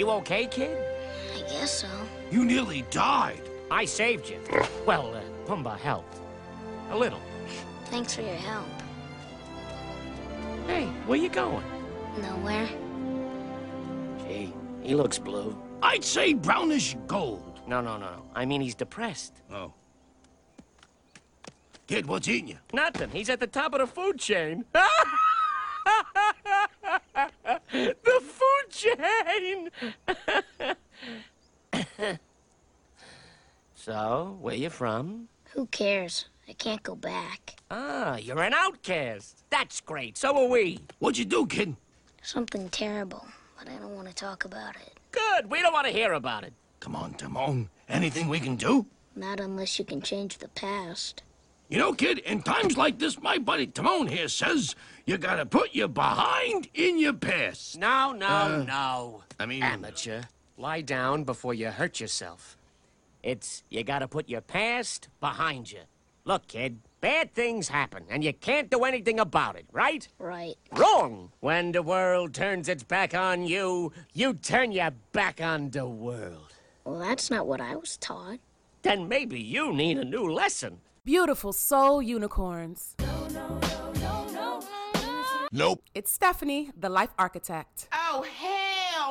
You okay, kid? I guess so. You nearly died. I saved you. Well, uh, Pumbaa helped. A little. Thanks for your help. Hey, where you going? Nowhere. Gee, he looks blue. I'd say brownish gold. No, no, no, no. I mean, he's depressed. Oh. Kid, what's eating you? Nothing. He's at the top of the food chain. the food chain! so, where you from? Who cares? I can't go back. Ah, you're an outcast. That's great. So are we. What'd you do, kid? Something terrible, but I don't want to talk about it. Good. We don't want to hear about it. Come on, Timon. Anything we can do? Not unless you can change the past. You know, kid, in times like this, my buddy Timon here says you gotta put your behind in your past. No, no, Uh, no. I mean- amateur. Lie down before you hurt yourself. It's you gotta put your past behind you. Look, kid, bad things happen, and you can't do anything about it, right? Right. Wrong! When the world turns its back on you, you turn your back on the world. Well, that's not what I was taught. Then maybe you need a new lesson. Beautiful soul unicorns. Nope. It's Stephanie, the life architect. Oh,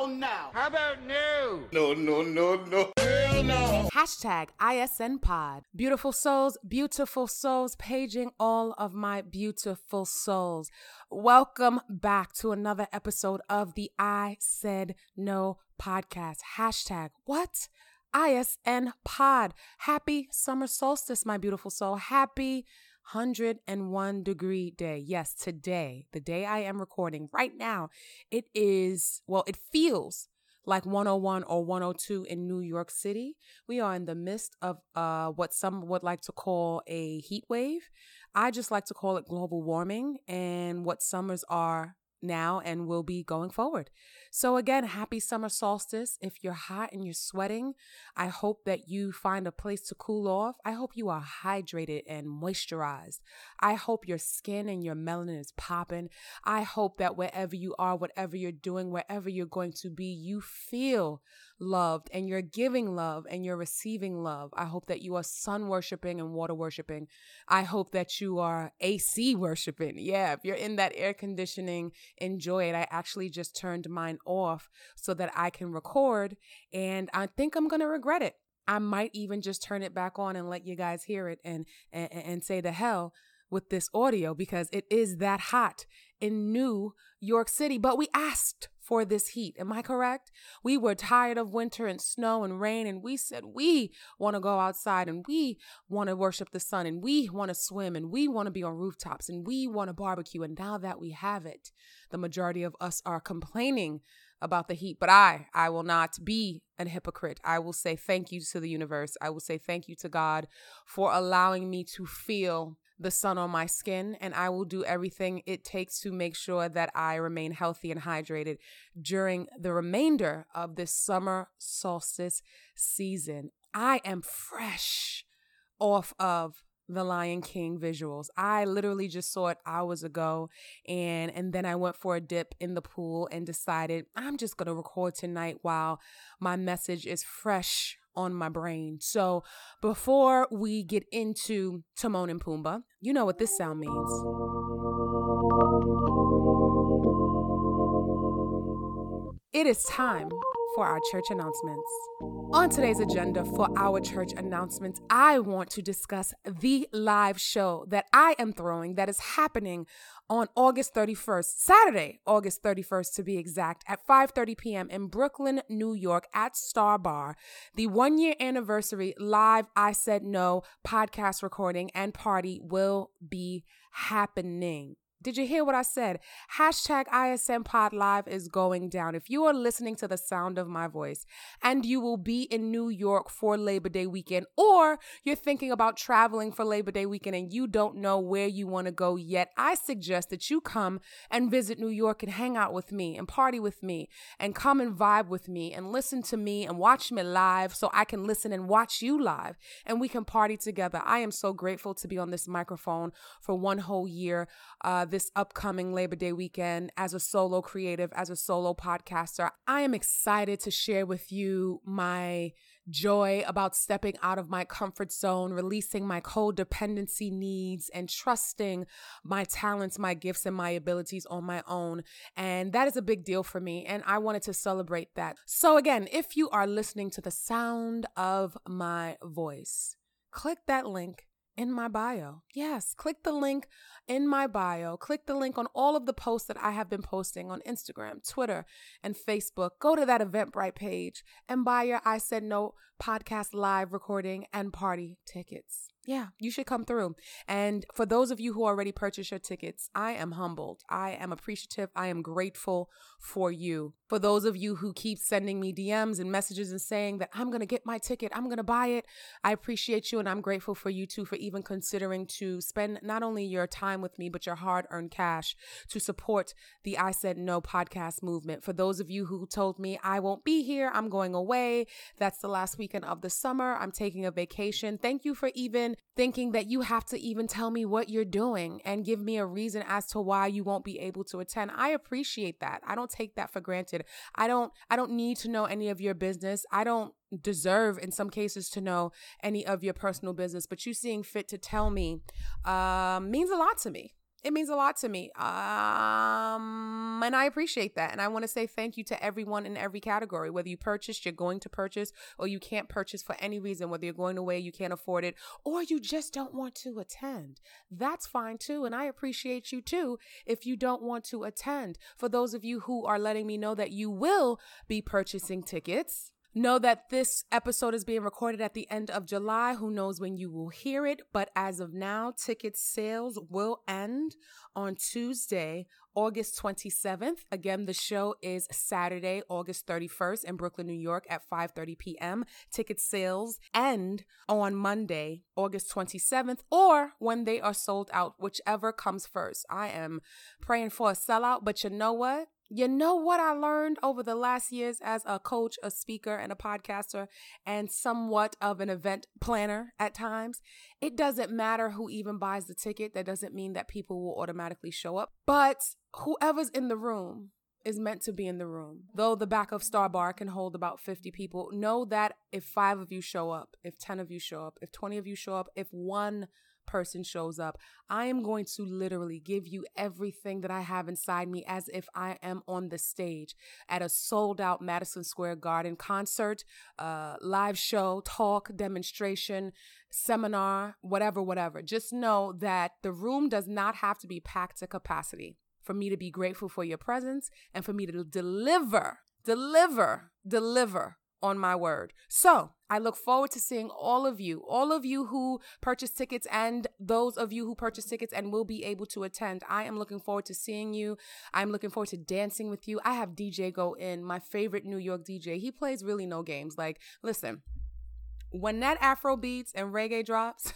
hell no. How about new? No, no, no, no. Hell no. Hashtag ISN Pod. Beautiful souls, beautiful souls, paging all of my beautiful souls. Welcome back to another episode of the I Said No podcast. Hashtag what? ISN Pod. Happy summer solstice, my beautiful soul. Happy 101 degree day. Yes, today, the day I am recording right now, it is, well, it feels like 101 or 102 in New York City. We are in the midst of uh, what some would like to call a heat wave. I just like to call it global warming and what summers are now and will be going forward. So, again, happy summer solstice. If you're hot and you're sweating, I hope that you find a place to cool off. I hope you are hydrated and moisturized. I hope your skin and your melanin is popping. I hope that wherever you are, whatever you're doing, wherever you're going to be, you feel loved and you're giving love and you're receiving love. I hope that you are sun worshiping and water worshiping. I hope that you are AC worshiping. Yeah, if you're in that air conditioning, enjoy it. I actually just turned mine off so that I can record and I think I'm going to regret it. I might even just turn it back on and let you guys hear it and and, and say the hell with this audio because it is that hot in New York City. But we asked for this heat. Am I correct? We were tired of winter and snow and rain, and we said we want to go outside and we want to worship the sun and we want to swim and we want to be on rooftops and we want to barbecue. And now that we have it, the majority of us are complaining about the heat. But I, I will not be an hypocrite. I will say thank you to the universe. I will say thank you to God for allowing me to feel the sun on my skin, and I will do everything it takes to make sure that I remain healthy and hydrated during the remainder of this summer solstice season. I am fresh off of the Lion King visuals. I literally just saw it hours ago and and then I went for a dip in the pool and decided I'm just going to record tonight while my message is fresh on my brain. So, before we get into Timon and Pumbaa, you know what this sound means. It is time for our church announcements. On today's agenda for our church announcements, I want to discuss the live show that I am throwing that is happening on August 31st, Saturday, August 31st to be exact, at 5:30 p.m. in Brooklyn, New York at Star Bar. The 1-year anniversary live I Said No podcast recording and party will be happening. Did you hear what I said? Hashtag ISN Pod Live is going down. If you are listening to the sound of my voice and you will be in New York for Labor Day weekend, or you're thinking about traveling for Labor Day weekend and you don't know where you want to go yet, I suggest that you come and visit New York and hang out with me and party with me and come and vibe with me and listen to me and watch me live so I can listen and watch you live and we can party together. I am so grateful to be on this microphone for one whole year. Uh, this upcoming Labor Day weekend as a solo creative, as a solo podcaster. I am excited to share with you my joy about stepping out of my comfort zone, releasing my codependency needs, and trusting my talents, my gifts, and my abilities on my own. And that is a big deal for me. And I wanted to celebrate that. So, again, if you are listening to the sound of my voice, click that link in my bio. Yes, click the link in my bio. Click the link on all of the posts that I have been posting on Instagram, Twitter, and Facebook. Go to that Eventbrite page and buy your I Said No podcast live recording and party tickets yeah, you should come through. And for those of you who already purchased your tickets, I am humbled. I am appreciative. I am grateful for you. For those of you who keep sending me DMs and messages and saying that I'm going to get my ticket, I'm going to buy it, I appreciate you. And I'm grateful for you too for even considering to spend not only your time with me, but your hard earned cash to support the I Said No podcast movement. For those of you who told me I won't be here, I'm going away, that's the last weekend of the summer, I'm taking a vacation. Thank you for even thinking that you have to even tell me what you're doing and give me a reason as to why you won't be able to attend. I appreciate that. I don't take that for granted. I don't I don't need to know any of your business. I don't deserve in some cases to know any of your personal business, but you seeing fit to tell me um, means a lot to me it means a lot to me. Um, and I appreciate that. And I want to say thank you to everyone in every category, whether you purchased, you're going to purchase, or you can't purchase for any reason, whether you're going away, you can't afford it, or you just don't want to attend. That's fine too. And I appreciate you too if you don't want to attend. For those of you who are letting me know that you will be purchasing tickets, Know that this episode is being recorded at the end of July. Who knows when you will hear it? But as of now, ticket sales will end on Tuesday, August 27th. Again, the show is Saturday, August 31st in Brooklyn, New York at 5:30 p.m. Ticket sales end on Monday, August 27th or when they are sold out, whichever comes first. I am praying for a sellout, but you know what? You know what I learned over the last years as a coach, a speaker, and a podcaster, and somewhat of an event planner at times? It doesn't matter who even buys the ticket. That doesn't mean that people will automatically show up. But whoever's in the room is meant to be in the room. Though the back of Star Bar can hold about 50 people, know that if five of you show up, if 10 of you show up, if 20 of you show up, if one person shows up, I am going to literally give you everything that I have inside me as if I am on the stage at a sold out Madison Square Garden concert, uh, live show, talk, demonstration, seminar, whatever, whatever. Just know that the room does not have to be packed to capacity for me to be grateful for your presence and for me to deliver, deliver, deliver on my word. So I look forward to seeing all of you, all of you who purchase tickets and those of you who purchase tickets and will be able to attend. I am looking forward to seeing you. I'm looking forward to dancing with you. I have DJ Go In, my favorite New York DJ. He plays really no games. Like, listen, when that Afro beats and reggae drops,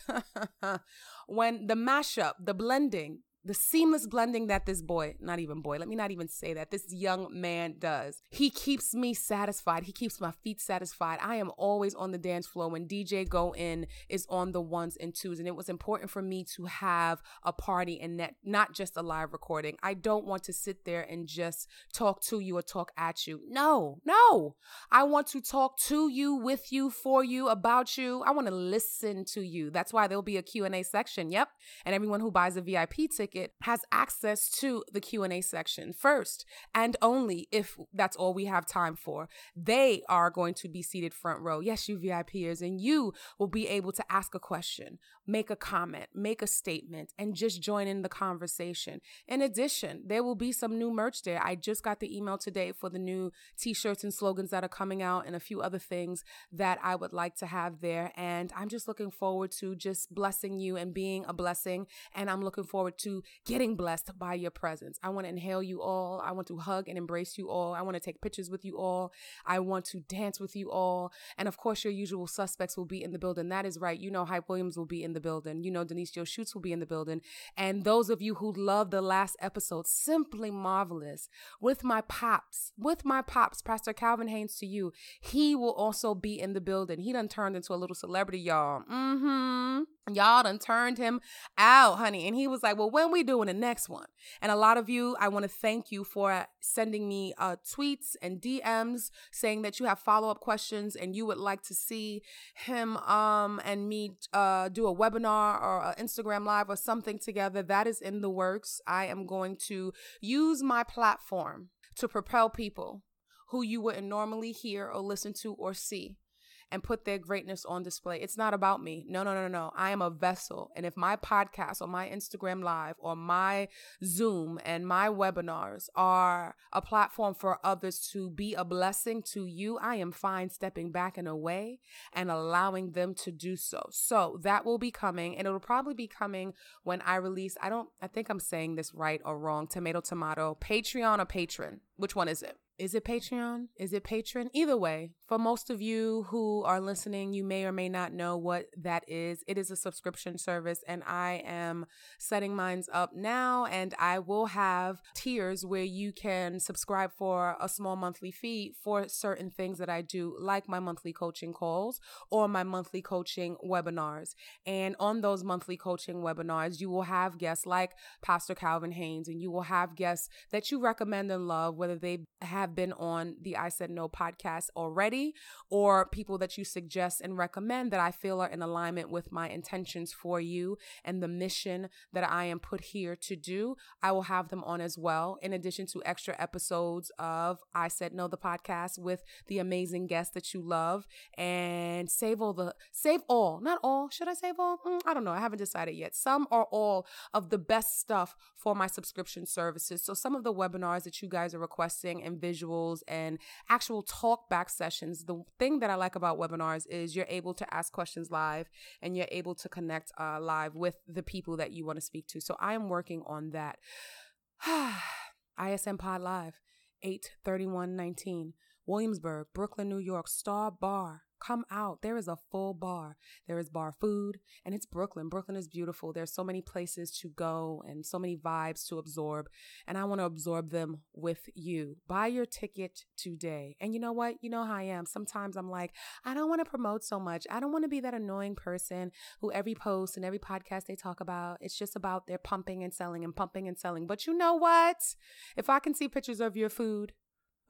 when the mashup, the blending, the seamless blending that this boy, not even boy, let me not even say that, this young man does. He keeps me satisfied. He keeps my feet satisfied. I am always on the dance floor when DJ Go In is on the ones and twos. And it was important for me to have a party and not just a live recording. I don't want to sit there and just talk to you or talk at you. No, no. I want to talk to you, with you, for you, about you. I want to listen to you. That's why there'll be a Q&A section. Yep. And everyone who buys a VIP ticket ticket has access to the Q&A section first and only if that's all we have time for. They are going to be seated front row. Yes, you VIPers and you will be able to ask a question, make a comment, make a statement and just join in the conversation. In addition, there will be some new merch there. I just got the email today for the new t-shirts and slogans that are coming out and a few other things that I would like to have there and I'm just looking forward to just blessing you and being a blessing and I'm looking forward to getting blessed by your presence. I want to inhale you all. I want to hug and embrace you all. I want to take pictures with you all. I want to dance with you all. And of course, your usual suspects will be in the building. That is right. You know, Hype Williams will be in the building. You know, Denise Joe Shoots will be in the building. And those of you who love the last episode, simply marvelous. With my pops, with my pops, Pastor Calvin Haynes to you, he will also be in the building. He done turned into a little celebrity, y'all. Mm-hmm. Y'all done turned him out, honey. And he was like, Well, when we doing the next one? And a lot of you, I want to thank you for sending me uh, tweets and DMs saying that you have follow up questions and you would like to see him um, and me uh, do a webinar or an Instagram live or something together. That is in the works. I am going to use my platform to propel people who you wouldn't normally hear or listen to or see and put their greatness on display. It's not about me. No, no, no, no. I am a vessel. And if my podcast or my Instagram live or my Zoom and my webinars are a platform for others to be a blessing to you, I am fine stepping back and away and allowing them to do so. So that will be coming and it'll probably be coming when I release, I don't, I think I'm saying this right or wrong, tomato, tomato, Patreon or patron. Which one is it? Is it Patreon? Is it Patron? Either way, for most of you who are listening, you may or may not know what that is. It is a subscription service, and I am setting mines up now. And I will have tiers where you can subscribe for a small monthly fee for certain things that I do, like my monthly coaching calls or my monthly coaching webinars. And on those monthly coaching webinars, you will have guests like Pastor Calvin Haynes, and you will have guests that you recommend and love, whether they have been on the I Said No podcast already, or people that you suggest and recommend that I feel are in alignment with my intentions for you and the mission that I am put here to do, I will have them on as well, in addition to extra episodes of I Said No, the podcast with the amazing guests that you love and save all the, save all, not all, should I save all? Mm, I don't know. I haven't decided yet. Some or all of the best stuff for my subscription services. So some of the webinars that you guys are requesting and visuals and actual talk back sessions. The thing that I like about webinars is you're able to ask questions live and you're able to connect uh, live with the people that you want to speak to. So I am working on that. ISN Pod Live, 8 31 19, Williamsburg, Brooklyn, New York, Star Bar. Come out. There is a full bar. There is bar food, and it's Brooklyn. Brooklyn is beautiful. There's so many places to go and so many vibes to absorb, and I want to absorb them with you. Buy your ticket today. And you know what? You know how I am. Sometimes I'm like, I don't want to promote so much. I don't want to be that annoying person who every post and every podcast they talk about, it's just about their pumping and selling and pumping and selling. But you know what? If I can see pictures of your food,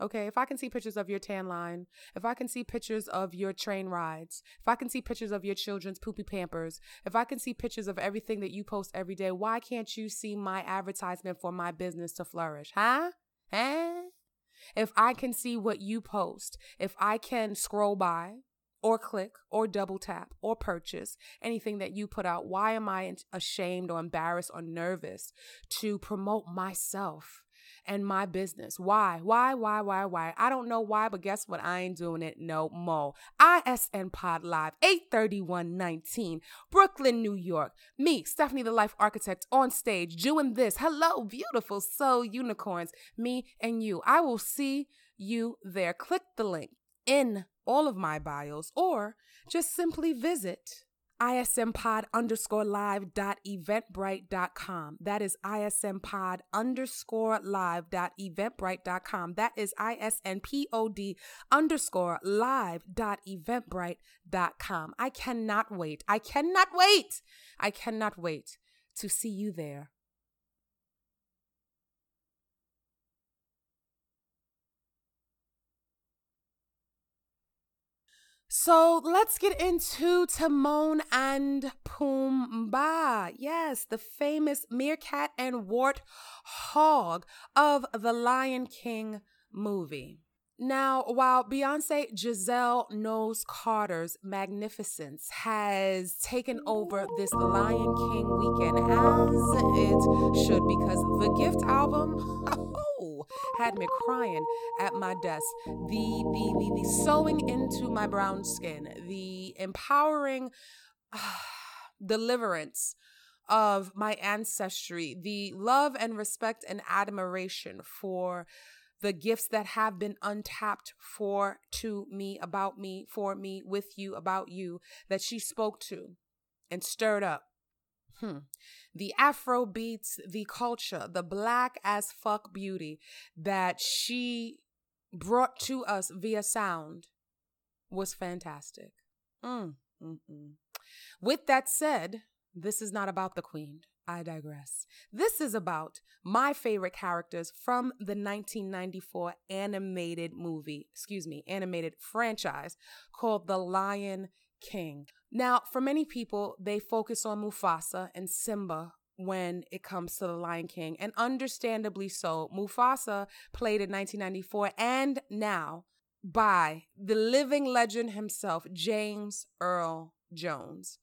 Okay, if I can see pictures of your tan line, if I can see pictures of your train rides, if I can see pictures of your children's poopy pampers, if I can see pictures of everything that you post every day, why can't you see my advertisement for my business to flourish? Huh? Huh? If I can see what you post, if I can scroll by or click or double tap or purchase anything that you put out, why am I ashamed or embarrassed or nervous to promote myself? And my business. Why? Why? Why? Why? Why? I don't know why, but guess what? I ain't doing it no more. ISN Pod Live, 83119, Brooklyn, New York. Me, Stephanie the Life Architect, on stage doing this. Hello, beautiful soul unicorns. Me and you. I will see you there. Click the link in all of my bios or just simply visit isnpod underscore live dot eventbrite dot com. That is isnpod underscore live dot eventbrite dot com. That is isnpod underscore live dot eventbrite dot com. I cannot wait. I cannot wait. I cannot wait to see you there. So let's get into Timon and Pumbaa. Yes, the famous meerkat and wart hog of the Lion King movie. Now, while Beyonce Giselle Knowles Carter's magnificence has taken over this Lion King weekend, as it should, because the Gift album oh, had me crying at my desk. The, the, the, the sewing into my brown skin, the empowering uh, deliverance of my ancestry, the love and respect and admiration for the gifts that have been untapped for to me, about me, for me, with you, about you, that she spoke to and stirred up. Hmm. The Afro beats, the culture, the black as fuck beauty that she brought to us via sound was fantastic. Mm, mm, mm. With that said, this is not about the queen. I digress. This is about my favorite characters from the 1994 animated movie, excuse me, animated franchise called The Lion King. Now, for many people, they focus on Mufasa and Simba when it comes to The Lion King, and understandably so. Mufasa played in 1994 and now by the living legend himself, James Earl Jones.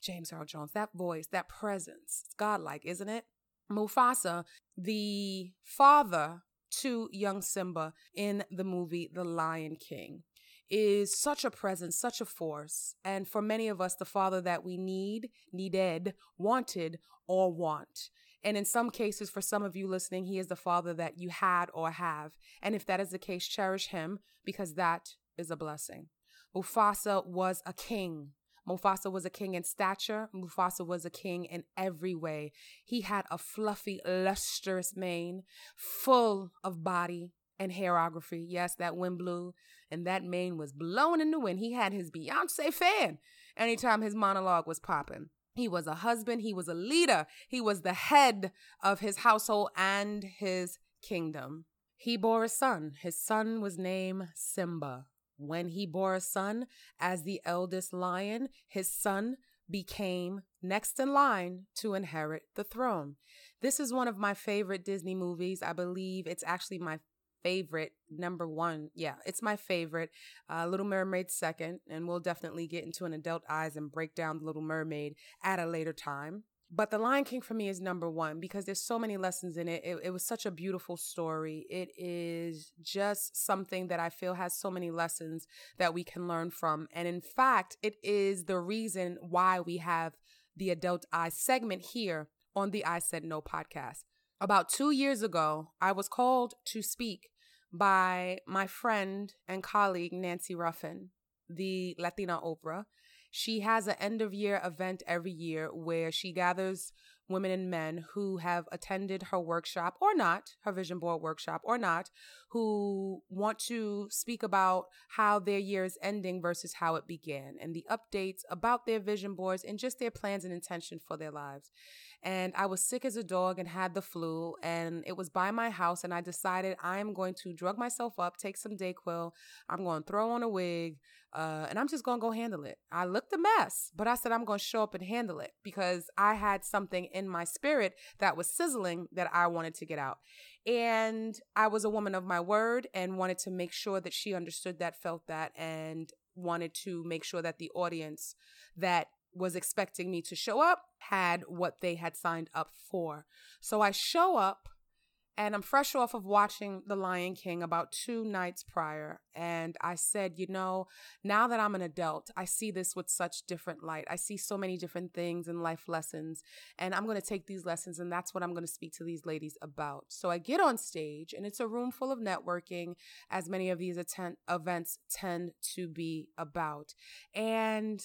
James Earl Jones, that voice, that presence, it's godlike, isn't it? Mufasa, the father to young Simba in the movie The Lion King, is such a presence, such a force. And for many of us, the father that we need, needed, wanted, or want. And in some cases, for some of you listening, he is the father that you had or have. And if that is the case, cherish him because that is a blessing. Mufasa was a king. Mufasa was a king in stature. Mufasa was a king in every way. He had a fluffy, lustrous mane, full of body and hairography. Yes, that wind blew, and that mane was blowing in the wind. He had his Beyonce fan anytime his monologue was popping. He was a husband, he was a leader, he was the head of his household and his kingdom. He bore a son. His son was named Simba. When he bore a son as the eldest lion, his son became next in line to inherit the throne. This is one of my favorite Disney movies. I believe it's actually my favorite number one yeah it's my favorite uh, little mermaid second and we'll definitely get into an adult eyes and break down the little mermaid at a later time. But the lion king for me is number one because there's so many lessons in it. it it was such a beautiful story. It is just something that i feel has so many lessons that we can learn from. And in fact it is the reason why we have the adult eyes segment here on the i said no podcast. About two years ago, I was called to speak by my friend and colleague, Nancy Ruffin, the Latina Oprah. She has an end of year event every year where she gathers women and men who have attended her workshop or not, her vision board workshop or not, who want to speak about how their year is ending versus how it began and the updates about their vision boards and just their plans and intention for their lives and I was sick as a dog and had the flu and it was by my house and I decided I am going to drug myself up, take some Dayquil, I'm going to throw on a wig, uh, and I'm just going to go handle it. I looked a mess, but I said I'm going to show up and handle it because I had something in my spirit that was sizzling that I wanted to get out. And I was a woman of my word and wanted to make sure that she understood that, felt that, and wanted to make sure that the audience that was expecting me to show up had what they had signed up for. So I show up and I'm fresh off of watching The Lion King about two nights prior. And I said, you know, now that I'm an adult, I see this with such different light. I see so many different things and life lessons. And I'm going to take these lessons, and that's what I'm going to speak to these ladies about. So I get on stage, and it's a room full of networking, as many of these attend- events tend to be about. And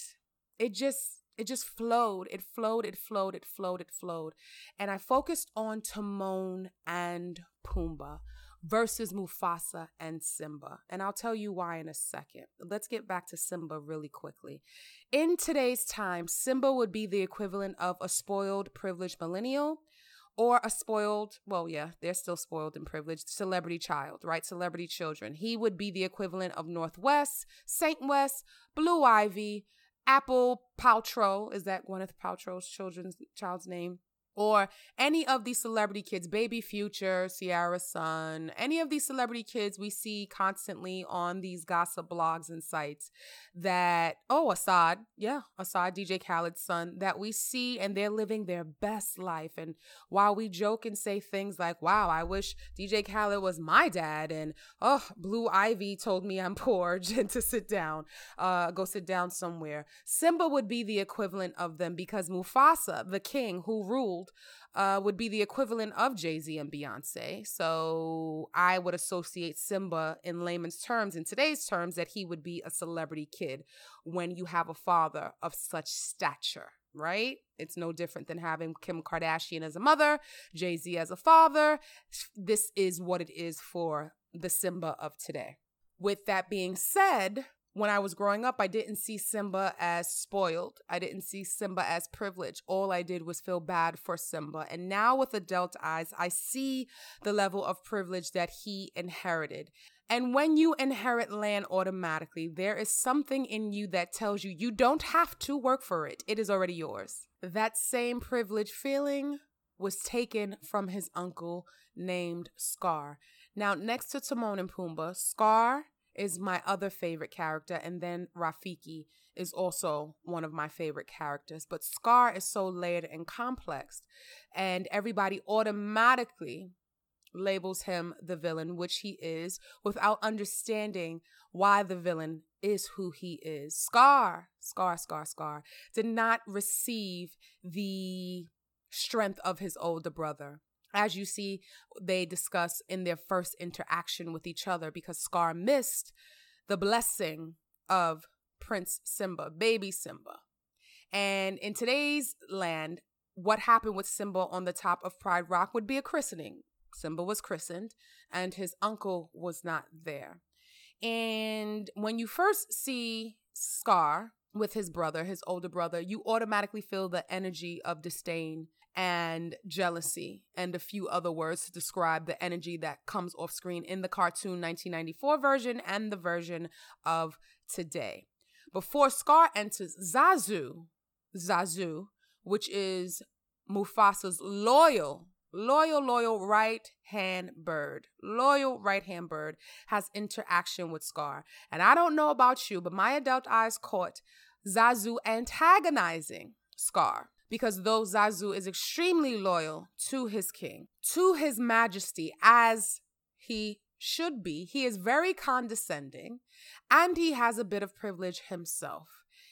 it just it just flowed. It flowed, it flowed, it flowed, it flowed. And I focused on Timon and Pumbaa versus Mufasa and Simba. And I'll tell you why in a second. Let's get back to Simba really quickly. In today's time, Simba would be the equivalent of a spoiled, privileged millennial or a spoiled, well, yeah, they're still spoiled and privileged, celebrity child, right? Celebrity children. He would be the equivalent of North West, Saint West, Blue Ivy, Apple Paltrow, is that Gwyneth Paltrow's children's child's name? Or any of these celebrity kids, Baby Future, Ciara's son, any of these celebrity kids we see constantly on these gossip blogs and sites that, oh, Asahd, yeah, Asahd, DJ Khaled's son, that we see and they're living their best life. And while we joke and say things like, wow, I wish DJ Khaled was my dad, and oh, Blue Ivy told me I'm poor and to sit down, uh, go sit down somewhere. Simba would be the equivalent of them because Mufasa, the king who uh, would be the equivalent of Jay Z and Beyonce. So I would associate Simba in layman's terms, in today's terms, that he would be a celebrity kid when you have a father of such stature. Right? It's no different than having Kim Kardashian as a mother, Jay Z as a father. This is what it is for the Simba of today. With that being said, when I was growing up, I didn't see Simba as spoiled. I didn't see Simba as privileged. All I did was feel bad for Simba. And now with adult eyes, I see the level of privilege that he inherited. And when you inherit land automatically, there is something in you that tells you you don't have to work for it. It is already yours. That same privilege feeling was taken from his uncle named Scar. Now, next to Timon and Pumbaa, Scar is my other favorite character, and then Rafiki is also one of my favorite characters. But Scar is so layered and complex, and everybody automatically labels him the villain, which he is, without understanding why the villain is who he is. Scar, Scar, Scar, Scar did not receive the strength of his older brother. As you see, they discuss in their first interaction with each other because Scar missed the blessing of Prince Simba, baby Simba. And in today's land, what happened with Simba on the top of Pride Rock would be a christening. Simba was christened, and his uncle was not there. And when you first see Scar with his brother, his older brother, you automatically feel the energy of disdain and jealousy and a few other words to describe the energy that comes off screen in the cartoon 1994 version and the version of today. Before Scar enters Zazu, Zazu, which is Mufasa's loyal loyal, loyal right hand bird, loyal right hand bird has interaction with Scar. And I don't know about you, but my adult eyes caught Zazu antagonizing Scar because though Zazu is extremely loyal to his king, to his majesty, as he should be, he is very condescending and he has a bit of privilege himself.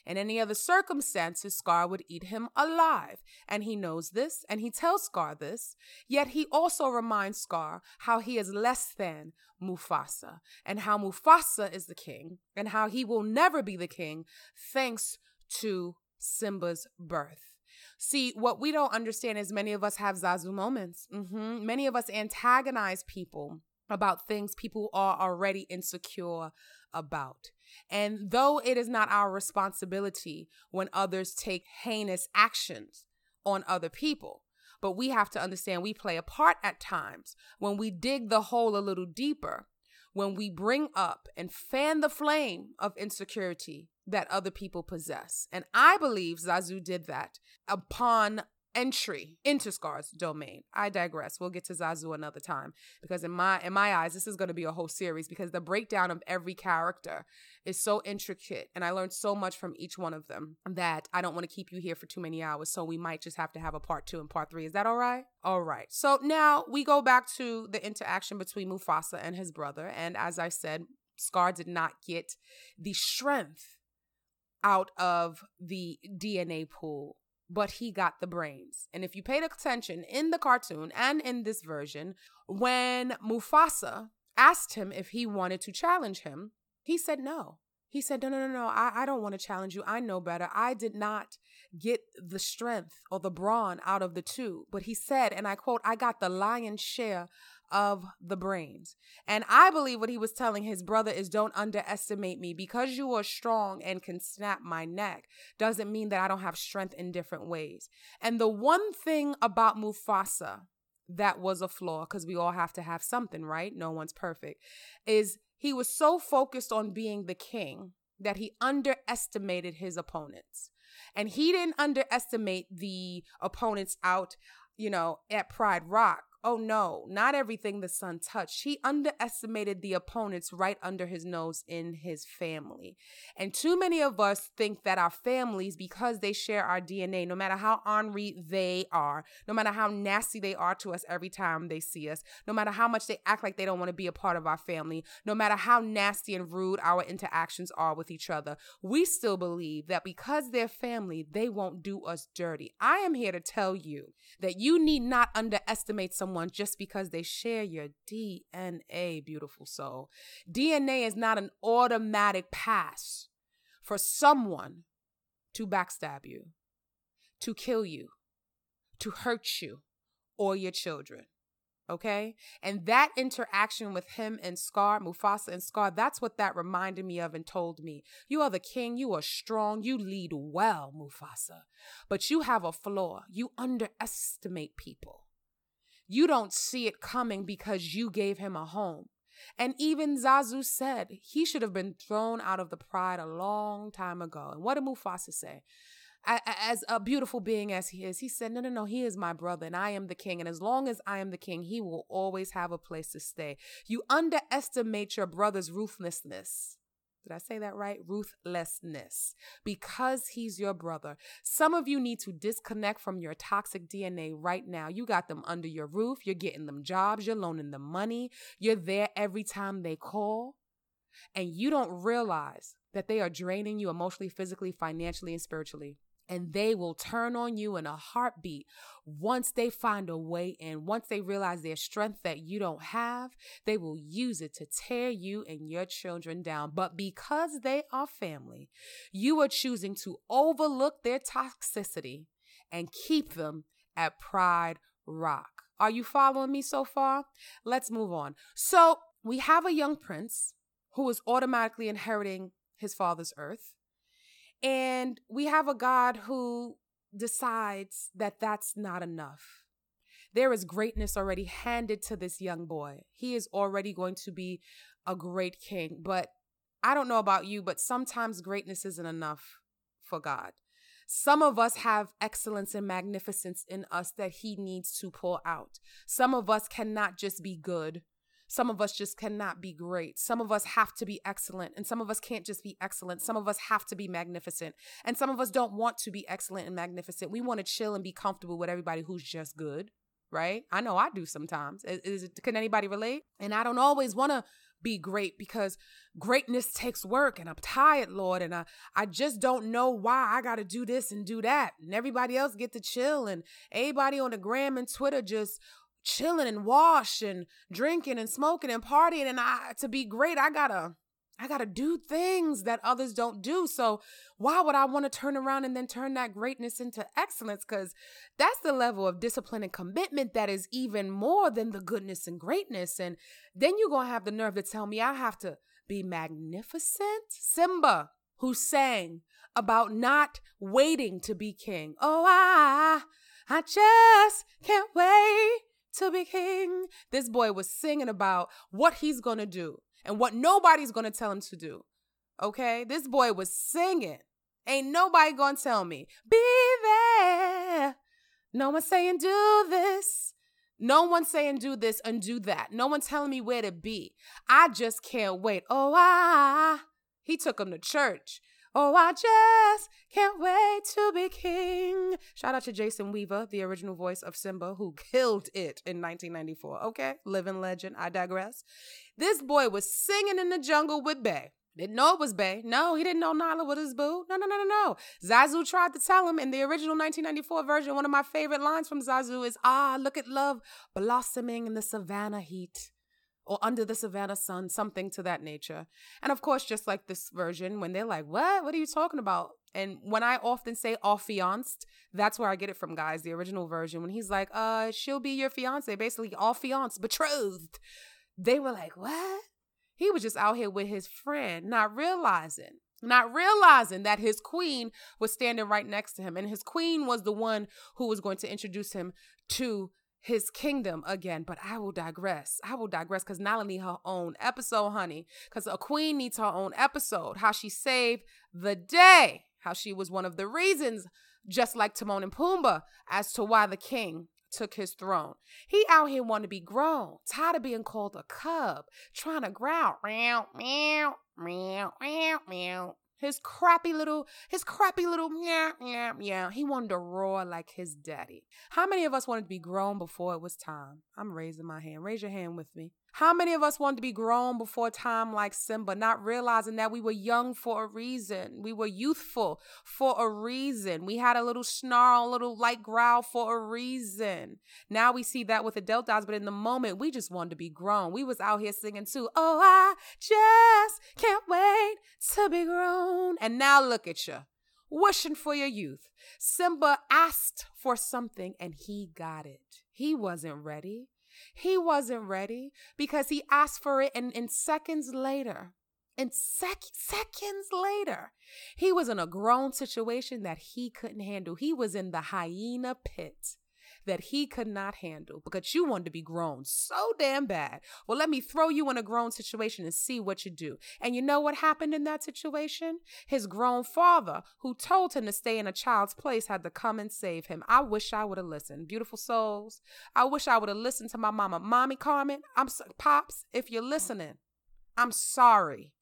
In any other circumstances, Scar would eat him alive. And he knows this, and he tells Scar this. Yet he also reminds Scar how he is less than Mufasa, and how Mufasa is the king, and how he will never be the king thanks to Simba's birth. See, what we don't understand is many of us have Zazu moments. Mm-hmm. Many of us antagonize people about things people are already insecure about. And though it is not our responsibility when others take heinous actions on other people, but we have to understand we play a part at times when we dig the hole a little deeper, when we bring up and fan the flame of insecurity that other people possess. And I believe Zazu did that upon entry into Scar's domain. I digress. We'll get to Zazu another time because in my in my eyes this is going to be a whole series because the breakdown of every character is so intricate and I learned so much from each one of them that I don't want to keep you here for too many hours so we might just have to have a part 2 and part 3. Is that all right? All right. So now we go back to the interaction between Mufasa and his brother and as I said Scar did not get the strength out of the DNA pool but he got the brains. And if you paid attention in the cartoon and in this version, when Mufasa asked him if he wanted to challenge him, he said no. He said, No, no, no, no, I, I don't want to challenge you. I know better. I did not get the strength or the brawn out of the two. But he said, and I quote, I got the lion's share of the brains. And I believe what he was telling his brother is don't underestimate me. Because you are strong and can snap my neck doesn't mean that I don't have strength in different ways. And the one thing about Mufasa that was a flaw, because we all have to have something, right? No one's perfect, is he was so focused on being the king that he underestimated his opponents. And he didn't underestimate the opponents out, you know, at Pride Rock Oh no, not everything the sun touched. He underestimated the opponents right under his nose in his family. And too many of us think that our families, because they share our DNA, no matter how ornery they are, no matter how nasty they are to us every time they see us, no matter how much they act like they don't want to be a part of our family, no matter how nasty and rude our interactions are with each other, we still believe that because they're family, they won't do us dirty. I am here to tell you that you need not underestimate someone someone just because they share your DNA, beautiful soul. DNA is not an automatic pass for someone to backstab you, to kill you, to hurt you, or your children. Okay. And that interaction with him and Scar, Mufasa and Scar, that's what that reminded me of and told me. You are the king. You are strong. You lead well, Mufasa. But you have a flaw. You underestimate people. You don't see it coming because you gave him a home. And even Zazu said he should have been thrown out of the pride a long time ago. And what did Mufasa say? as a beautiful being as he is, he said, No, no, no, he is my brother and I am the king. And as long as I am the king, he will always have a place to stay. You underestimate your brother's ruthlessness. Did I say that right? Ruthlessness. Because he's your brother. Some of you need to disconnect from your toxic DNA right now. You got them under your roof. You're getting them jobs. You're loaning them money. You're there every time they call. And you don't realize that they are draining you emotionally, physically, financially, and spiritually and they will turn on you in a heartbeat once they find a way in. Once they realize their strength that you don't have, they will use it to tear you and your children down. But because they are family, you are choosing to overlook their toxicity and keep them at Pride Rock. Are you following me so far? Let's move on. So, we have a young prince who is automatically inheriting his father's earth. And we have a God who decides that that's not enough. There is greatness already handed to this young boy. He is already going to be a great king. But I don't know about you, but sometimes greatness isn't enough for God. Some of us have excellence and magnificence in us that He needs to pull out. Some of us cannot just be good. Some of us just cannot be great. Some of us have to be excellent, and some of us can't just be excellent. Some of us have to be magnificent, and some of us don't want to be excellent and magnificent. We want to chill and be comfortable with everybody who's just good, right? I know I do sometimes. Is, is can anybody relate? And I don't always want to be great because greatness takes work and I'm tired, Lord, and I, I just don't know why I gotta do this and do that. And everybody else get to chill and everybody on the gram and Twitter just chilling and wash and drinking and smoking and partying and I to be great I got to I got to do things that others don't do. So why would I want to turn around and then turn that greatness into excellence cuz that's the level of discipline and commitment that is even more than the goodness and greatness and then you're to have the nerve to tell me I have to be magnificent. Simba who sang about not waiting to be king. Oh, I I just can't wait to be king. This boy was singing about what he's going to do and what nobody's going to tell him to do. Okay? This boy was singing. Ain't nobody going to tell me, be there. No one's saying do this. No one's saying do this and do that. No one's telling me where to be. I just can't wait. Oh, I. He took him to church. Oh, I just can't wait to be king. Shout out to Jason Weaver, the original voice of Simba, who killed it in 1994. Okay, living legend. I digress. This boy was singing in the jungle with bae. Didn't know it was bae. No, he didn't know Nala was his boo. No, no, no, no, no. Zazu tried to tell him in the original 1994 version. One of my favorite lines from Zazu is, Ah, look at love blossoming in the savannah heat or under the savannah sun, something to that nature. And of course, just like this version, when they're like, What? What are you talking about? And when I often say affianced, that's where I get it from, guys. The original version, when he's like, uh, she'll be your fiance, basically affianced, betrothed. They were like, What? He was just out here with his friend, not realizing not realizing that his queen was standing right next to him and his queen was the one who was going to introduce him to his kingdom again. But I will digress. I will digress because Nala need her own episode, honey. Because a queen needs her own episode. How she saved the day. How she was one of the reasons, just like Timon and Pumbaa, as to why the king took his throne. He out here wanting to be grown, tired of being called a cub, trying to growl, meow, meow, meow, meow, meow. His crappy little, his crappy little yeah, yeah, yeah. He wanted to roar like his daddy. How many of us wanted to be grown before it was time? I'm raising my hand. Raise your hand with me. How many of us wanted to be grown before time like Simba, not realizing that we were young for a reason? We were youthful for a reason. We had a little snarl, a little light growl for a reason. Now we see that with the Deltas, but in the moment, we just wanted to be grown. We was out here singing too. Oh, I just can't wait to be grown. And now look at you wishing for your youth. Simba asked for something and he got it. He wasn't ready. He wasn't ready because he asked for it, and in seconds later, in sec- seconds later, he was in a grown situation that he couldn't handle. He was in the hyena pit that he could not handle because you wanted to be grown so damn bad. Well, let me throw you in a grown situation and see what you do. And you know what happened in that situation? His grown father, who told him to stay in a child's place, had to come and save him. I wish I would have listened. Beautiful souls. I wish I would have listened to my mama. Mommy Carmen, I'm so- Pops, if you're listening, I'm sorry.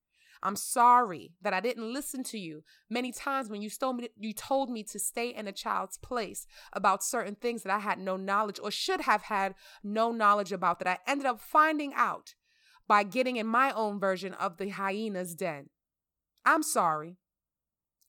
I'm sorry that I didn't listen to you many times when you told me you told me to stay in a child's place about certain things that I had no knowledge or should have had no knowledge about that I ended up finding out by getting in my own version of the hyena's den. I'm sorry.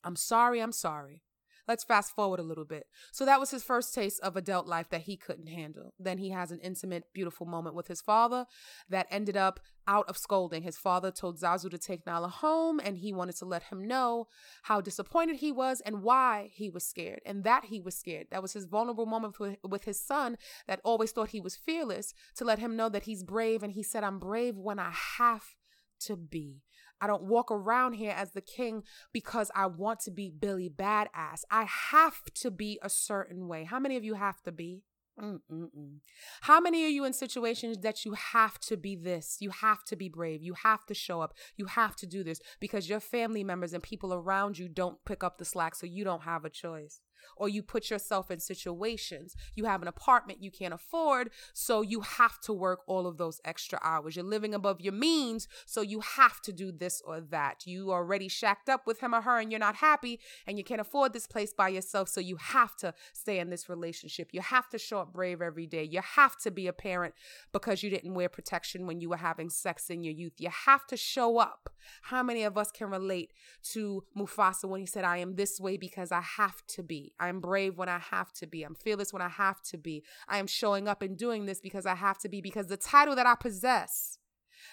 I'm sorry, I'm sorry. Let's fast forward a little bit. So that was his first taste of adult life that he couldn't handle. Then he has an intimate, beautiful moment with his father that ended up out of scolding. His father told Zazu to take Nala home, and he wanted to let him know how disappointed he was and why he was scared, and that he was scared. That was his vulnerable moment with, with his son that always thought he was fearless to let him know that he's brave. And he said, I'm brave when I have to be. I don't walk around here as the king because I want to be Billy Badass. I have to be a certain way. How many of you have to be? Mm-mm-mm. How many are you in situations that you have to be this? You have to be brave. You have to show up. You have to do this because your family members and people around you don't pick up the slack, so you don't have a choice or you put yourself in situations. You have an apartment you can't afford, so you have to work all of those extra hours. You're living above your means, so you have to do this or that. You already shacked up with him or her and you're not happy and you can't afford this place by yourself, so you have to stay in this relationship. You have to show up brave every day. You have to be a parent because you didn't wear protection when you were having sex in your youth. You have to show up. How many of us can relate to Mufasa when he said, I am this way because I have to I'm brave when I have to be. I'm fearless when I have to be. I am showing up and doing this because I have to be, because the title that I possess,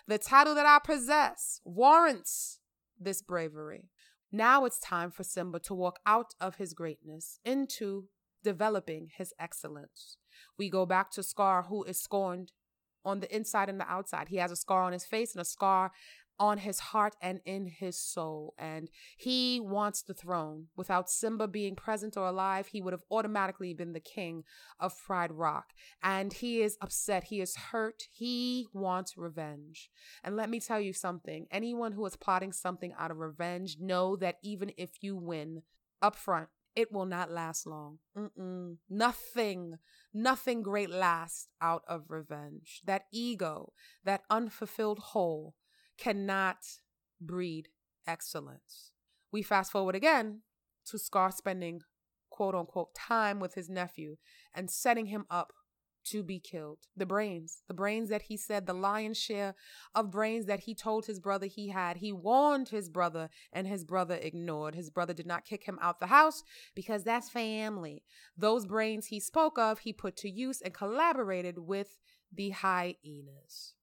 the title that I possess warrants this bravery. Now it's time for Simba to walk out of his greatness into developing his excellence. We go back to Scar, who is scorned on the inside and the outside. He has a scar on his face and a scar on his heart and in his soul. And he wants the throne. Without Simba being present or alive, he would have automatically been the king of Pride Rock. And he is upset. He is hurt. He wants revenge. And let me tell you something anyone who is plotting something out of revenge, know that even if you win up front, it will not last long. Mm-mm. Nothing, nothing great lasts out of revenge. That ego, that unfulfilled hole, cannot breed excellence. We fast forward again to Scar spending quote unquote time with his nephew and setting him up to be killed. The brains, the brains that he said, the lion's share of brains that he told his brother he had. He warned his brother, and his brother ignored. His brother did not kick him out the house because that's family. Those brains he spoke of, he put to use and collaborated with the hyenas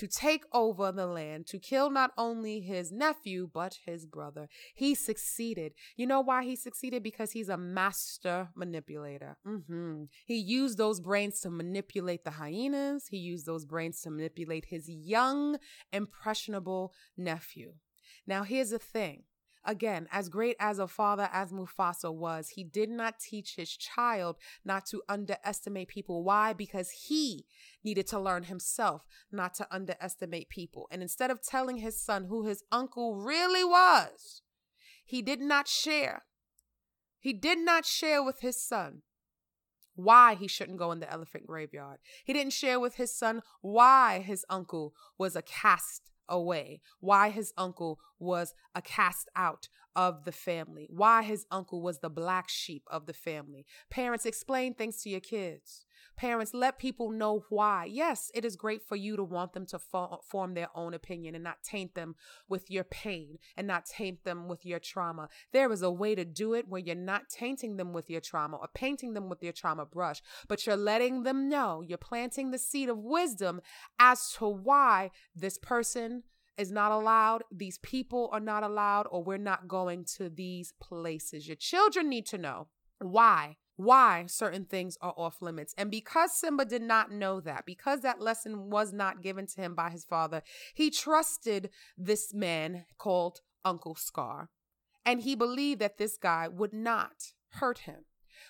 to take over the land, to kill not only his nephew, but his brother. He succeeded. You know why he succeeded? Because he's a master manipulator. Mm-hmm. He used those brains to manipulate the hyenas, he used those brains to manipulate his young, impressionable nephew. Now, here's the thing Again, as great as a father as Mufasa was, he did not teach his child not to underestimate people. Why? Because he needed to learn himself not to underestimate people. And instead of telling his son who his uncle really was, he did not share. He did not share with his son why he shouldn't go in the elephant graveyard. He didn't share with his son why his uncle was a cast away, why his uncle was a cast out of the family, why his uncle was the black sheep of the family. Parents, explain things to your kids. Parents, let people know why. Yes, it is great for you to want them to fo- form their own opinion and not taint them with your pain and not taint them with your trauma. There is a way to do it where you're not tainting them with your trauma or painting them with your trauma brush, but you're letting them know, you're planting the seed of wisdom as to why this person is not allowed, these people are not allowed, or we're not going to these places. Your children need to know why why certain things are off limits. And because Simba did not know that, because that lesson was not given to him by his father, he trusted this man called Uncle Scar. And he believed that this guy would not hurt him.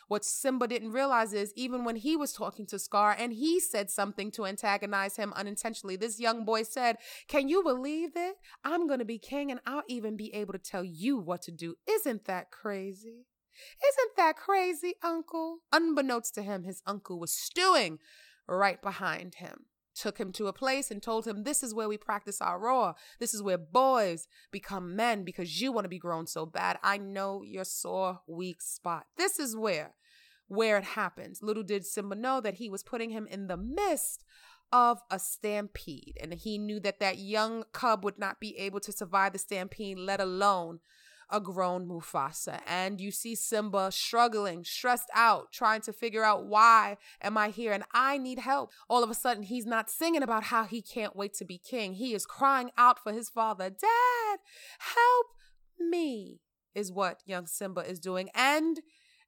What Simba didn't realize is even when he was talking to Scar and he said something to antagonize him unintentionally, this young boy said, Can you believe it? I'm going to be king and I'll even be able to tell you what to do. Isn't that crazy? Isn't that crazy, uncle? Unbeknownst to him, his uncle was stewing right behind him. Took him to a place and told him, This is where we practice our roar. This is where boys become men because you want to be grown so bad. I know your sore, weak spot. This is where, where it happens. Little did Simba know that he was putting him in the midst of a stampede. And he knew that that young cub would not be able to survive the stampede, let alone a grown Mufasa. And you see Simba struggling, stressed out, trying to figure out why am I here and I need help. All of a sudden, he's not singing about how he can't wait to be king. He is crying out for his father, Dad, help me, is what young Simba is doing. And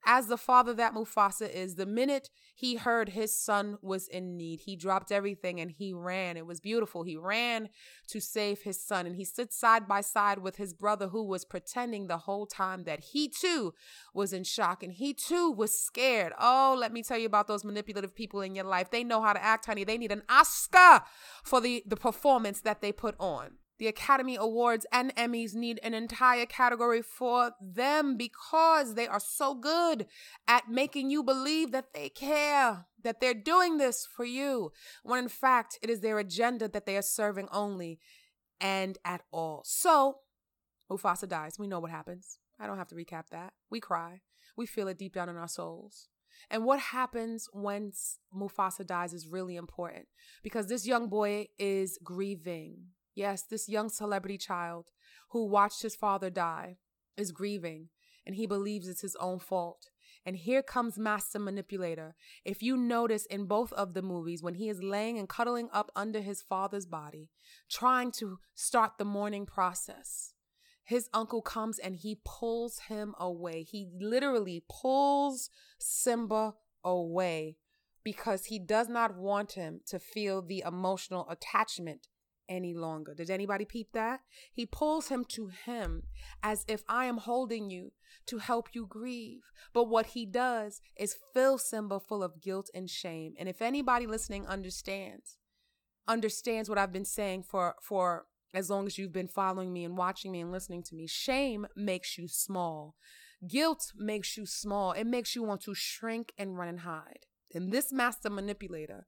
as the father that Mufasa is, the minute he heard his son was in need, he dropped everything and he ran. It was beautiful. He ran to save his son and he stood side by side with his brother who was pretending the whole time that he too was in shock and he too was scared. Oh, let me tell you about those manipulative people in your life. They know how to act, honey. They need an Oscar for the, the performance that they put on. The Academy Awards and Emmys need an entire category for them because they are so good at making you believe that they care, that they're doing this for you, when in fact it is their agenda that they are serving only and at all. So, Mufasa dies. We know what happens. I don't have to recap that. We cry. We feel it deep down in our souls. And what happens when Mufasa dies is really important because this young boy is grieving. Yes, this young celebrity child who watched his father die is grieving and he believes it's his own fault. And here comes Master Manipulator. If you notice in both of the movies, when he is laying and cuddling up under his father's body, trying to start the mourning process, his uncle comes and he pulls him away. He literally pulls Simba away because he does not want him to feel the emotional attachment any longer. Did anybody peep that? He pulls him to him as if I am holding you to help you grieve. But what he does is fill Simba full of guilt and shame. And if anybody listening understands, understands what I've been saying for for as long as you've been following me and watching me and listening to me, shame makes you small. Guilt makes you small. It makes you want to shrink and run and hide. And this master manipulator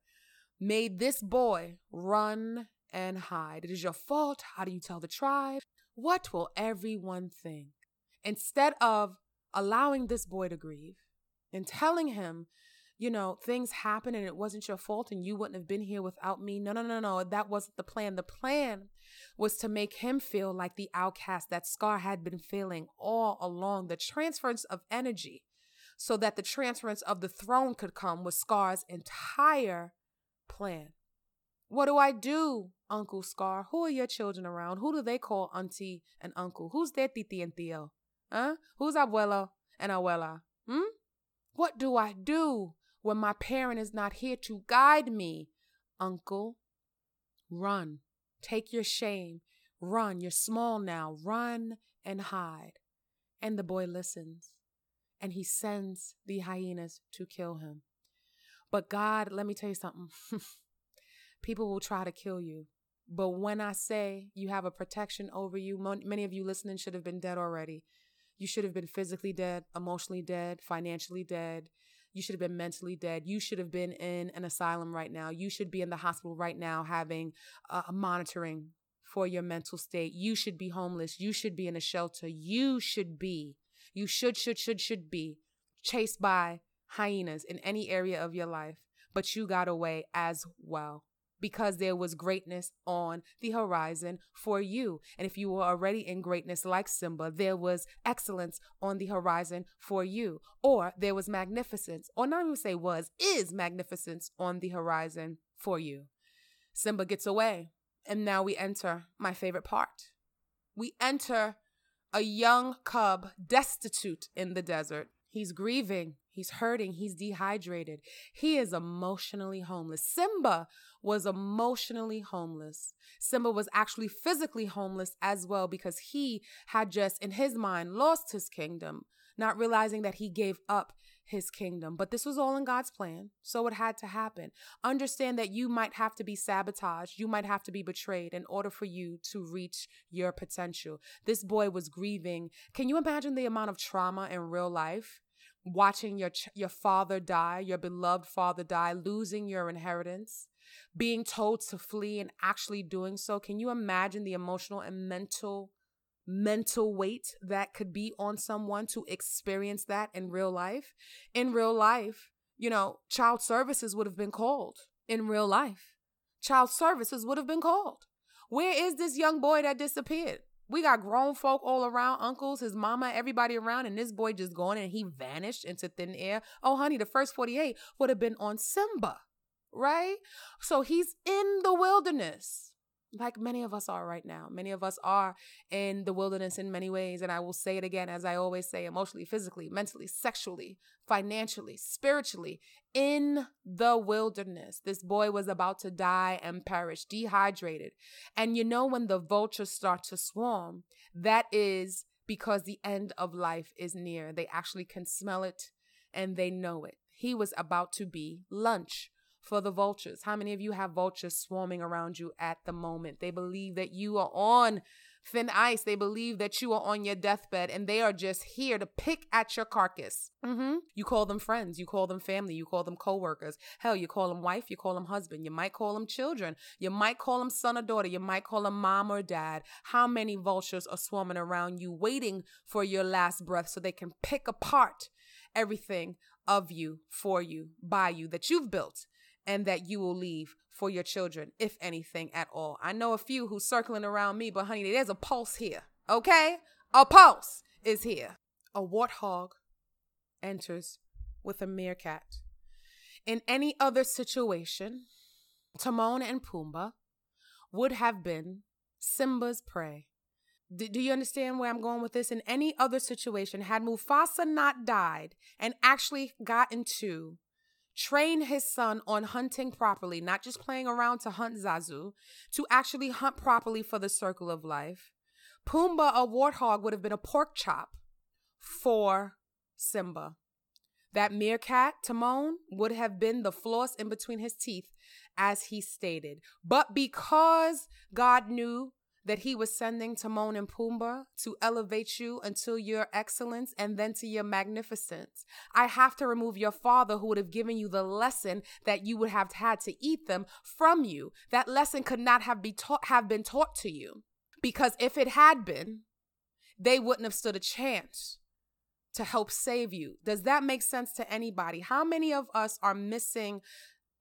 made this boy run and hide. It is your fault. How do you tell the tribe? What will everyone think? Instead of allowing this boy to grieve and telling him, you know, things happen and it wasn't your fault and you wouldn't have been here without me. No, no, no, no. That wasn't the plan. The plan was to make him feel like the outcast that Scar had been feeling all along. The transference of energy so that the transference of the throne could come was Scar's entire plan. What do I do, Uncle Scar? Who are your children around? Who do they call auntie and uncle? Who's their titi and tío? Huh? Who's abuelo and abuela? Hmm? What do I do when my parent is not here to guide me? Uncle, run. Take your shame. Run. You're small now. Run and hide. And the boy listens and he sends the hyenas to kill him. But God, let me tell you something. people will try to kill you. But when I say you have a protection over you, many of you listening should have been dead already. You should have been physically dead, emotionally dead, financially dead. You should have been mentally dead. You should have been in an asylum right now. You should be in the hospital right now having uh, monitoring for your mental state. You should be homeless. You should be in a shelter. You should be, you should, should, should, should be chased by hyenas in any area of your life. But you got away as well because there was greatness on the horizon for you. And if you were already in greatness like Simba, there was excellence on the horizon for you. Or there was magnificence, or not even say was, is magnificence on the horizon for you. Simba gets away. And now we enter my favorite part. We enter a young cub destitute in the desert. He's grieving, he's hurting, he's dehydrated. He is emotionally homeless. Simba was emotionally homeless. Simba was actually physically homeless as well because he had just, in his mind, lost his kingdom, not realizing that he gave up his kingdom. But this was all in God's plan, so it had to happen. Understand that you might have to be sabotaged, you might have to be betrayed in order for you to reach your potential. This boy was grieving. Can you imagine the amount of trauma in real life? Watching your ch- your father die, your beloved father die, losing your inheritance, being told to flee and actually doing so. Can you imagine the emotional and mental mental weight that could be on someone to experience that in real life. In real life, you know, child services would have been called. In real life, child services would have been called. Where is this young boy that disappeared? We got grown folk all around, uncles, his mama, everybody around, and this boy just gone and he vanished into thin air. Oh, honey, the first 48 would have been on Simba, right? So he's in the wilderness like many of us are right now. Many of us are in the wilderness in many ways. And I will say it again, as I always say emotionally, physically, mentally, sexually, financially, spiritually, in the wilderness. This boy was about to die and perish, dehydrated. And you know, when the vultures start to swarm, that is because the end of life is near. They actually can smell it and they know it. He was about to be lunch for the vultures. How many of you have vultures swarming around you at the moment? They believe that you are on thin ice. They believe that you are on your deathbed and they are just here to pick at your carcass. Mm-hmm. You call them friends, you call them family, you call them coworkers. Hell, you call them wife, you call them husband, you might call them children, you might call them son or daughter, you might call them mom or dad. How many vultures are swarming around you, waiting for your last breath so they can pick apart everything of you, for you, by you that you've built? And that you will leave for your children, if anything at all. I know a few who's circling around me, but honey, there's a pulse here, okay? A pulse is here. A warthog enters with a meerkat. In any other situation, Timon and Pumbaa would have been Simba's prey. D- do you understand where I'm going with this? In any other situation, had Mufasa not died and actually got into train his son on hunting properly, not just playing around to hunt Zazu, to actually hunt properly for the circle of life. Pumbaa, a warthog, would have been a pork chop for Simba. That meerkat, Timon, would have been the floss in between his teeth, as he stated. But because God knew that he was sending Timon and Pumbaa to elevate you until your excellence and then to your magnificence. I have to remove your father who would have given you the lesson that you would have had to eat them from you. That lesson could not have be have been taught to you. Because if it had been, they wouldn't have stood a chance to help save you. Does that make sense to anybody? How many of us are missing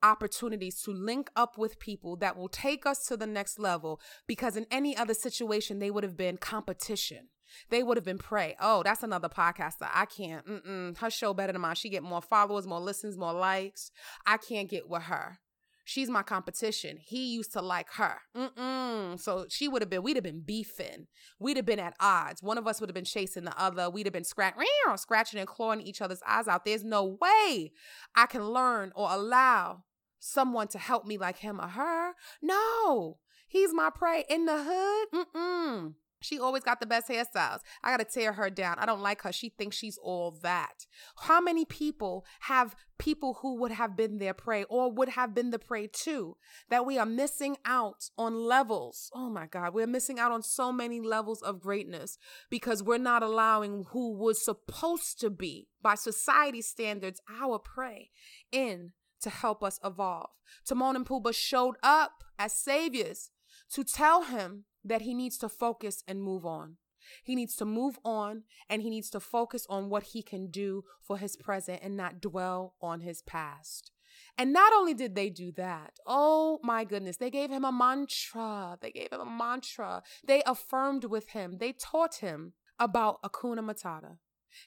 opportunities to link up with people that will take us to the next level because in any other situation, they would have been competition. They would have been prey. Oh, that's another podcaster. I can't. Mm-mm. Her show better than mine. She get more followers, more listens, more likes. I can't get with her. She's my competition. He used to like her. Mm-mm. So she would have been, we'd have been beefing. We'd have been at odds. One of us would have been chasing the other. We'd have been scratch, scratching and clawing each other's eyes out. There's no way I can learn or allow someone to help me like him or her. No, he's my prey in the hood. Mm-mm. She always got the best hairstyles. I got to tear her down. I don't like her. She thinks she's all that. How many people have people who would have been their prey or would have been the prey too? That we are missing out on levels. Oh my God. We're missing out on so many levels of greatness because we're not allowing who was supposed to be, by society standards, our prey in to help us evolve. Timon and Pumbaa showed up as saviors to tell him that he needs to focus and move on. He needs to move on and he needs to focus on what he can do for his present and not dwell on his past. And not only did they do that, oh my goodness, they gave him a mantra. They gave him a mantra. They affirmed with him. They taught him about Hakuna Matata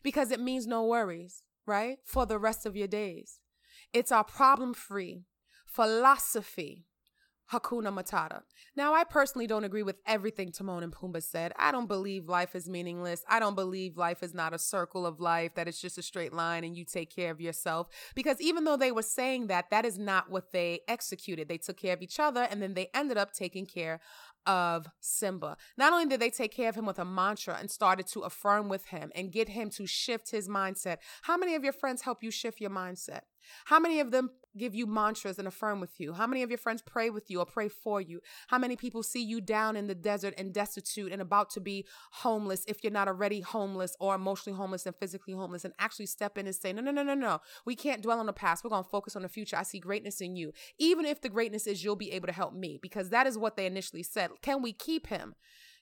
because it means no worries, right? For the rest of your days. It's our problem free philosophy Hakuna Matata. Now, I personally don't agree with everything Timon and Pumbaa said. I don't believe life is meaningless. I don't believe life is not a circle of life, that it's just a straight line and you take care of yourself. Because even though they were saying that, that is not what they executed. They took care of each other and then they ended up taking care of Simba. Not only did they take care of him with a mantra and started to affirm with him and get him to shift his mindset. How many of your friends help you shift your mindset? How many of them give you mantras and affirm with you? How many of your friends pray with you or pray for you? How many people see you down in the desert and destitute and about to be homeless if you're not already homeless or emotionally homeless and physically homeless and actually step in and say, no, no, no, no, no. We can't dwell on the past. We're going to focus on the future. I see greatness in you. Even if the greatness is you'll be able to help me because that is what they initially said. Can we keep him?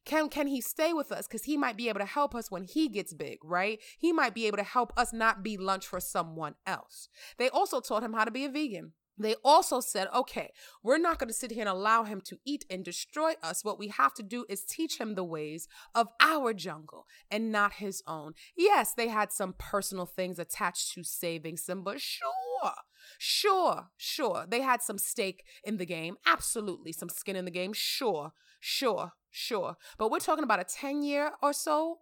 Can can he stay with us? Because he might be able to help us when he gets big, right? He might be able to help us not be lunch for someone else. They also taught him how to be a vegan. They also said, okay, we're not going to sit here and allow him to eat and destroy us. What we have to do is teach him the ways of our jungle and not his own. Yes, they had some personal things attached to saving Simba, sure. Sure, sure. They had some stake in the game. Absolutely. Some skin in the game. Sure, sure, sure. But we're talking about a 10 year or so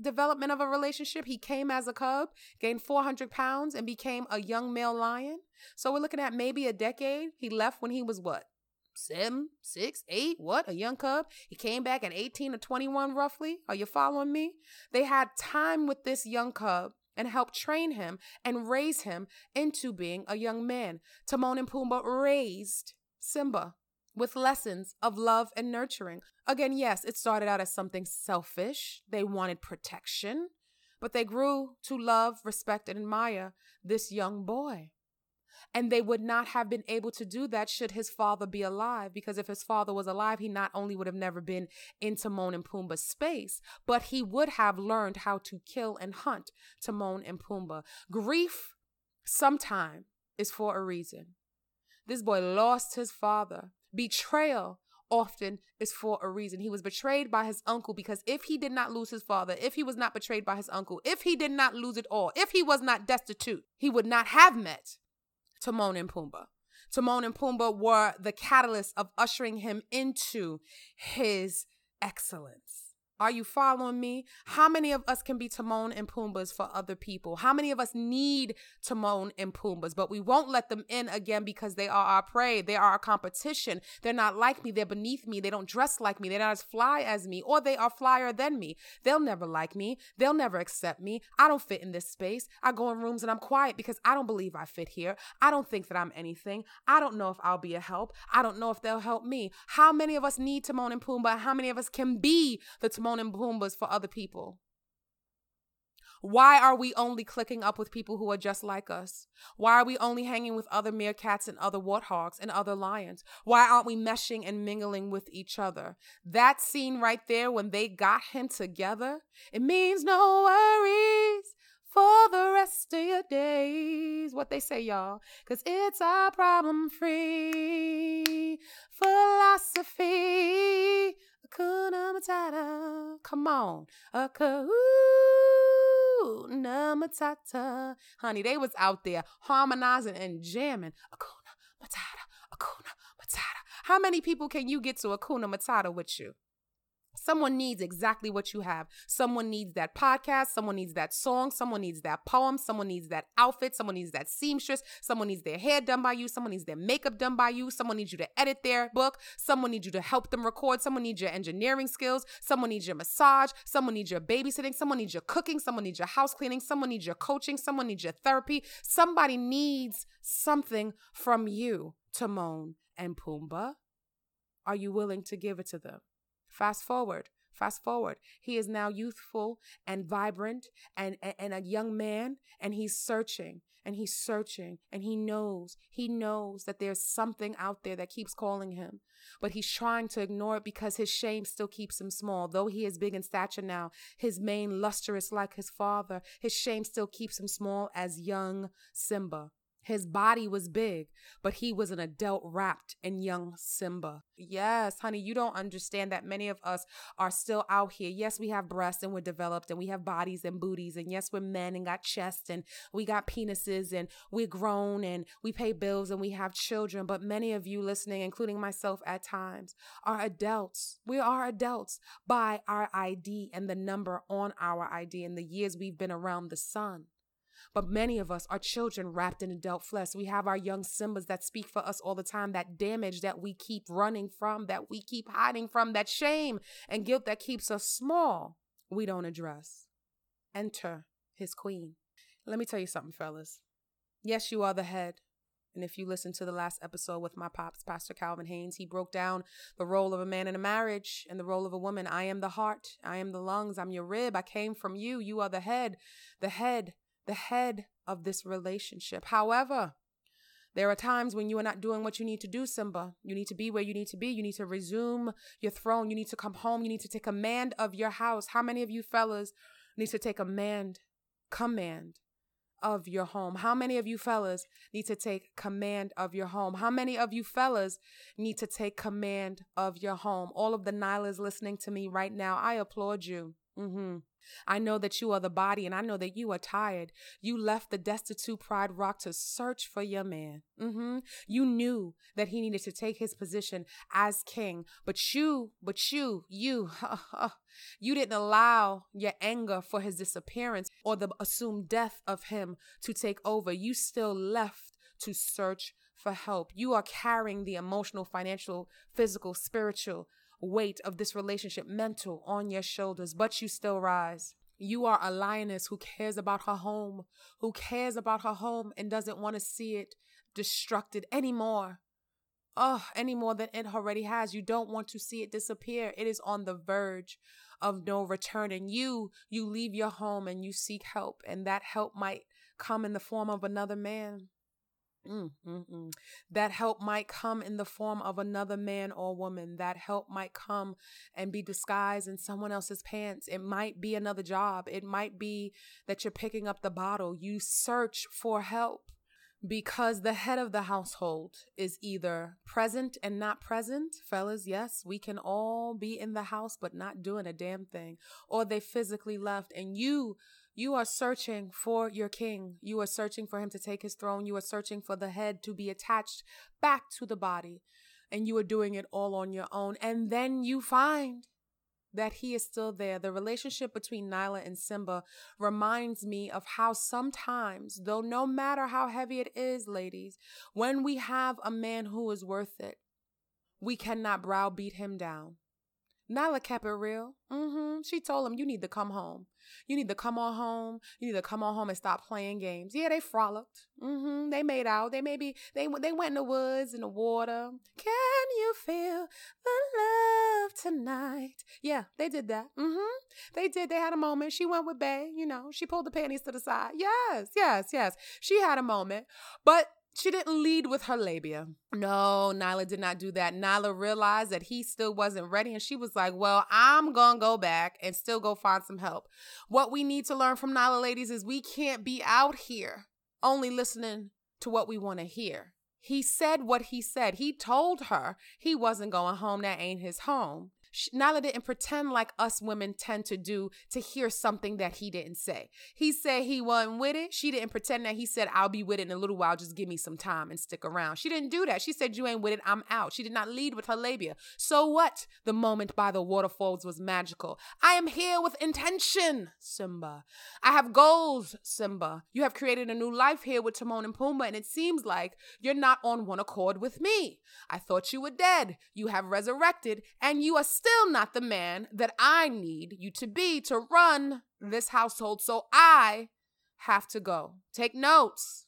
development of a relationship. He came as a cub, gained 400 pounds, and became a young male lion. So we're looking at maybe a decade. He left when he was what? Seven, six, eight, what? A young cub. He came back at 18 or 21, roughly. Are you following me? They had time with this young cub and helped train him and raise him into being a young man. Timon and Pumbaa raised Simba with lessons of love and nurturing. Again, yes, it started out as something selfish. They wanted protection, but they grew to love, respect, and admire this young boy. And they would not have been able to do that should his father be alive, because if his father was alive, he not only would have never been in Timon and Pumbaa's space, but he would have learned how to kill and hunt Timon and Pumbaa. Grief, sometime, is for a reason. This boy lost his father. Betrayal often is for a reason. He was betrayed by his uncle because if he did not lose his father, if he was not betrayed by his uncle, if he did not lose it all, if he was not destitute, he would not have met Timon and Pumbaa. Timon and Pumbaa were the catalyst of ushering him into his excellence. Are you following me? How many of us can be Timon and Pumbaas for other people? How many of us need Timon and Pumbaas, but we won't let them in again because they are our prey. They are our competition. They're not like me. They're beneath me. They don't dress like me. They're not as fly as me, or they are flyer than me. They'll never like me. They'll never accept me. I don't fit in this space. I go in rooms and I'm quiet because I don't believe I fit here. I don't think that I'm anything. I don't know if I'll be a help. I don't know if they'll help me. How many of us need Timon and Pumbaa? How many of us can be the Timon Timon and Pumbaa's for other people? Why are we only clicking up with people who are just like us? Why are we only hanging with other meerkats and other warthogs and other lions? Why aren't we meshing and mingling with each other? That scene right there when they got him together, it means no worries for the rest of your days. What they say, y'all? Because it's our problem free philosophy. Hakuna Matata. Come on. Hakuna Matata. Honey, they was out there harmonizing and jamming. Hakuna Matata. Hakuna Matata. How many people can you get to Hakuna Matata with you? Someone needs exactly what you have. Someone needs that podcast. Someone needs that song. Someone needs that poem. Someone needs that outfit. Someone needs that seamstress. Someone needs their hair done by you. Someone needs their makeup done by you. Someone needs you to edit their book. Someone needs you to help them record. Someone needs your engineering skills. Someone needs your massage. Someone needs your babysitting. Someone needs your cooking. Someone needs your house cleaning. Someone needs your coaching. Someone needs your therapy. Somebody needs something from you, Timon and Pumbaa. Are you willing to give it to them? Fast forward, fast forward. He is now youthful and vibrant and, and, and, a young man, and he's searching and he's searching and he knows, he knows that there's something out there that keeps calling him. But he's trying to ignore it because his shame still keeps him small. Though he is big in stature now, his mane lustrous like his father, his shame still keeps him small as young Simba. His body was big, but he was an adult wrapped in young Simba. Yes, honey, you don't understand that many of us are still out here. Yes, we have breasts and we're developed and we have bodies and booties. And yes, we're men and got chests and we got penises and we're grown and we pay bills and we have children. But many of you listening, including myself at times, are adults. We are adults by our ID and the number on our ID and the years we've been around the sun. But many of us are children wrapped in adult flesh. We have our young Simbas that speak for us all the time, that damage that we keep running from, that we keep hiding from, that shame and guilt that keeps us small, we don't address. Enter his queen. Let me tell you something, fellas. Yes, you are the head. And if you listen to the last episode with my pops, Pastor Calvin Haynes, he broke down the role of a man in a marriage and the role of a woman. I am the heart. I am the lungs. I'm your rib. I came from you. You are the head. The head the head of this relationship. However, there are times when you are not doing what you need to do, Simba. You need to be where you need to be. You need to resume your throne. You need to come home. You need to take command of your house. How many of you fellas need to take command, command of your home? How many of you fellas need to take command of your home? How many of you fellas need to take command of your home? All of the Nylas listening to me right now, I applaud you. Mm-hmm. I know that you are the body and I know that you are tired. You left the destitute pride rock to search for your man. Mm-hmm. You knew that he needed to take his position as king, but you, but you, you, you didn't allow your anger for his disappearance or the assumed death of him to take over. You still left to search for help. You are carrying the emotional, financial, physical, spiritual, weight of this relationship mental on your shoulders, but you still rise. You are a lioness who cares about her home, who cares about her home and doesn't want to see it destructed anymore. Oh, any more than it already has. You don't want to see it disappear. It is on the verge of no return. And you, you leave your home and you seek help, and that help might come in the form of another man. Mm, mm, mm. That help might come in the form of another man or woman. That help might come and be disguised in someone else's pants. It might be another job. It might be that you're picking up the bottle. You search for help because the head of the household is either present and not present. Fellas, yes, we can all be in the house but not doing a damn thing. Or they physically left and you you are searching for your king. You are searching for him to take his throne. You are searching for the head to be attached back to the body. And you are doing it all on your own. And then you find that he is still there. The relationship between Nyla and Simba reminds me of how sometimes, though no matter how heavy it is, ladies, when we have a man who is worth it, we cannot browbeat him down. Nyla kept it real. Mm-hmm. She told him, You need to come home. You need to come on home. You need to come on home and stop playing games. Yeah, they frolicked. Mm-hmm. They made out. They maybe they they went in the woods in the water. Can you feel the love tonight? Yeah, they did that. Mm-hmm. They did. They had a moment. She went with Bay. You know, she pulled the panties to the side. Yes, yes, yes. She had a moment, but she didn't lead with her labia. No, Nyla did not do that. Nyla realized that he still wasn't ready, and she was like, Well, I'm gonna go back and still go find some help. What we need to learn from Nyla, ladies, is we can't be out here only listening to what we wanna hear. He said what he said. He told her he wasn't going home. That ain't his home. Nyla didn't pretend like us women tend to do to hear something that he didn't say. He said he wasn't with it. She didn't pretend that he said, I'll be with it in a little while. Just give me some time and stick around. She didn't do that. She said, You ain't with it. I'm out. She did not lead with her labia. So what? The moment by the waterfalls was magical. I am here with intention, Simba. I have goals, Simba. You have created a new life here with Timon and Pumbaa, and it seems like you're not on one accord with me. I thought you were dead. You have resurrected, and you are still not the man that I need you to be to run this household. So I have to go. Take notes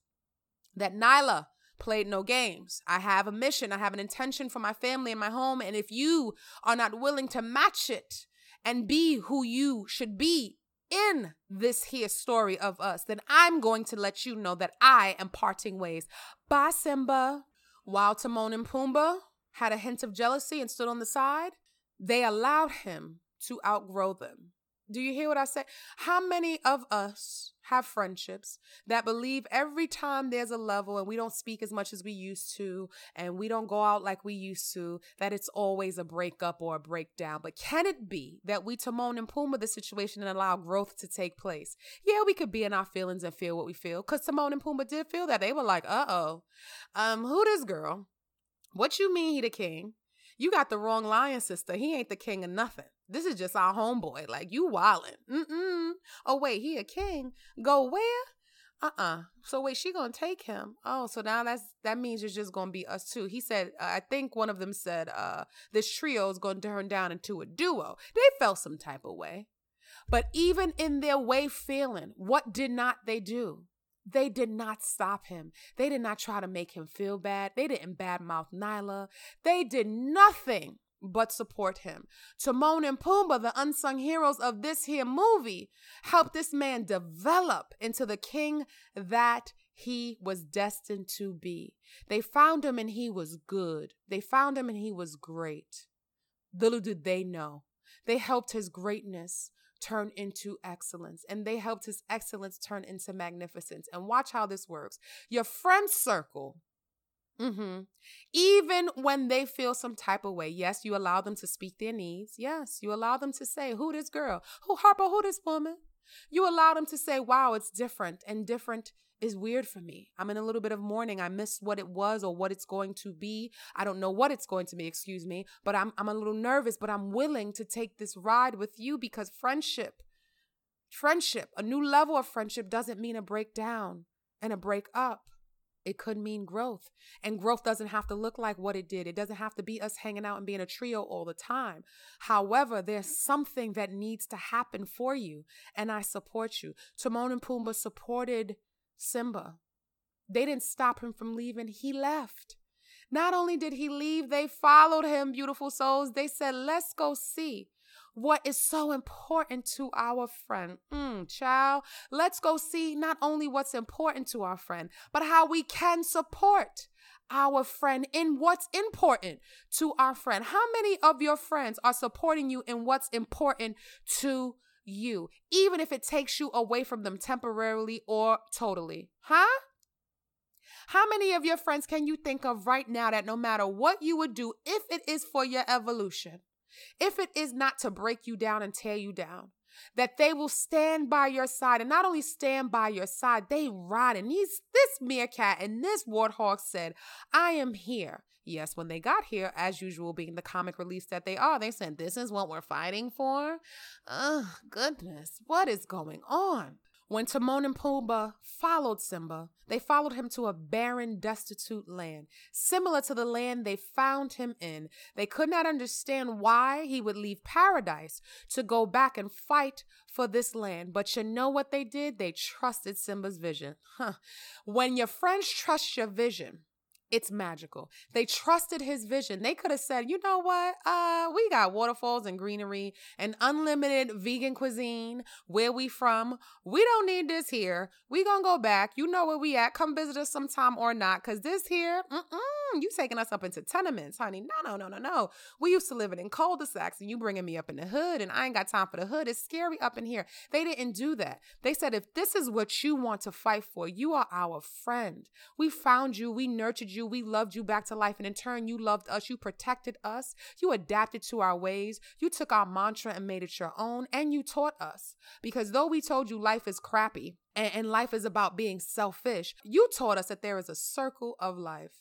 that Nyla played no games. I have a mission, I have an intention for my family and my home. And if you are not willing to match it and be who you should be in this here story of us, then I'm going to let you know that I am parting ways. Bye, Simba. While Timon and Pumbaa had a hint of jealousy and stood on the side, they allowed him to outgrow them. Do you hear what I say? How many of us have friendships that believe every time there's a level and we don't speak as much as we used to and we don't go out like we used to, that it's always a breakup or a breakdown? But can it be that we Timon and Pumbaa the situation and allow growth to take place? Yeah, we could be in our feelings and feel what we feel because Timon and Pumbaa did feel that. They were like, uh oh, um, who this girl? What you mean he the king? You got the wrong lion, sister. He ain't the king of nothing. This is just our homeboy. Like you wildin'. Mm-mm. Oh wait, he a king. Go where? Uh-uh. So wait, she gonna take him. Oh, so now that's that means it's just gonna be us two. He said, uh, I think one of them said, uh, this trio is gonna turn down into a duo. They felt some type of way. But even in their way feeling, what did not they do? They did not stop him. They did not try to make him feel bad. They didn't badmouth Nyla. They did nothing but support him. Timon and Pumbaa, the unsung heroes of this here movie, helped this man develop into the king that he was destined to be. They found him and he was good. They found him and he was great. Little did they know. They helped his greatness turn into excellence and they helped his excellence turn into magnificence. And watch how this works. Your friend circle Mm-hmm. Even when they feel some type of way, yes, you allow them to speak their needs. Yes, you allow them to say, Who this girl? Who Harper? Who this woman? You allow them to say, Wow, it's different. And different is weird for me. I'm in a little bit of mourning. I miss what it was or what it's going to be. I don't know what it's going to be, excuse me, but I'm I'm a little nervous, but I'm willing to take this ride with you because friendship, friendship, a new level of friendship doesn't mean a breakdown and a break up. It could mean growth. And growth doesn't have to look like what it did. It doesn't have to be us hanging out and being a trio all the time. However, there's something that needs to happen for you. And I support you. Timon and Pumbaa supported Simba. They didn't stop him from leaving. He left. Not only did he leave, they followed him, beautiful souls. They said, let's go see what is so important to our friend. Mm, child, let's go see not only what's important to our friend, but how we can support our friend in what's important to our friend. How many of your friends are supporting you in what's important to you, even if it takes you away from them temporarily or totally? Huh? How many of your friends can you think of right now that no matter what you would do, if it is for your evolution, if it is not to break you down and tear you down, that they will stand by your side and not only stand by your side, they ride. And these, this meerkat and this warthog said, I am here. Yes, when they got here, as usual, being the comic release that they are, they said, This is what we're fighting for. Oh, goodness, what is going on? When Timon and Pumbaa followed Simba, they followed him to a barren, destitute land, similar to the land they found him in. They could not understand why he would leave paradise to go back and fight for this land. But you know what they did? They trusted Simba's vision. Huh. When your friends trust your vision, it's magical. They trusted his vision. They could have said, you know what? Uh, we got waterfalls and greenery and unlimited vegan cuisine. Where we from? We don't need this here. We gonna go back. You know where we at. Come visit us sometime or not. Cause this here, mm-mm, Mm, you taking us up into tenements, honey. No, no, no, no, no. We used to live in cul-de-sacs and you bringing me up in the hood and I ain't got time for the hood. It's scary up in here. They didn't do that. They said, if this is what you want to fight for, you are our friend. We found you. We nurtured you. We loved you back to life. And in turn, you loved us. You protected us. You adapted to our ways. You took our mantra and made it your own. And you taught us. Because though we told you life is crappy and life is about being selfish, you taught us that there is a circle of life.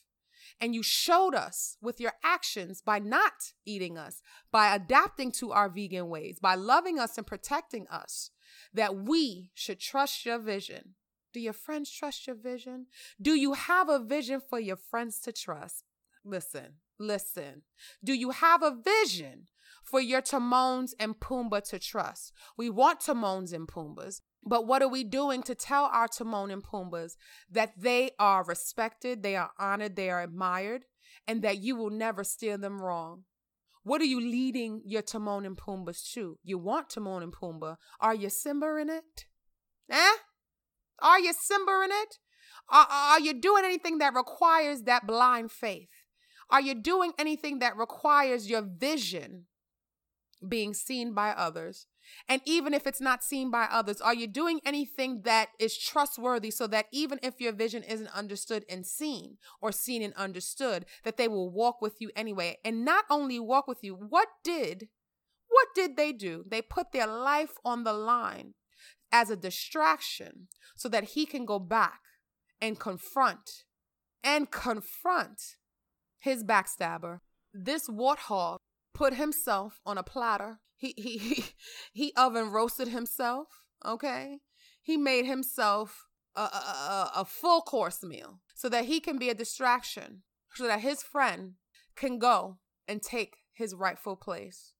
And you showed us with your actions by not eating us, by adapting to our vegan ways, by loving us and protecting us, that we should trust your vision. Do your friends trust your vision? Do you have a vision for your friends to trust? Listen, listen. Do you have a vision for your Timons and Pumbaa to trust? We want Timons and Pumbaas. But what are we doing to tell our Timon and Pumbaas that they are respected, they are honored, they are admired, and that you will never steer them wrong? What are you leading your Timon and Pumbaas to? You want Timon and Pumbaa. Are you Simba in it? Eh? Are you Simba in it? Are, are you doing anything that requires that blind faith? Are you doing anything that requires your vision being seen by others? And even if it's not seen by others, are you doing anything that is trustworthy so that even if your vision isn't understood and seen or seen and understood, that they will walk with you anyway? And not only walk with you, what did what did they do? They put their life on the line as a distraction so that he can go back and confront and confront his backstabber. This warthog put himself on a platter. He he he, he oven roasted himself, okay? He made himself a, a, a full course meal so that he can be a distraction, so that his friend can go and take his rightful place.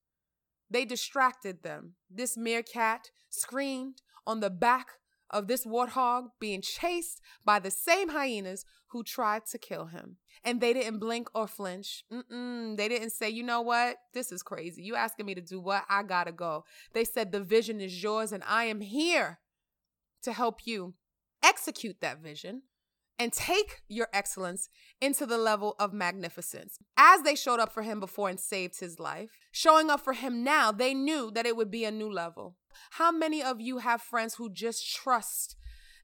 They distracted them. This meerkat screamed on the back of this warthog being chased by the same hyenas who tried to kill him. And they didn't blink or flinch. Mm-mm. They didn't say, you know what? This is crazy. You asking me to do what? I gotta go. They said, the vision is yours and I am here to help you execute that vision and take your excellence into the level of magnificence. As they showed up for him before and saved his life, showing up for him now, they knew that it would be a new level. How many of you have friends who just trust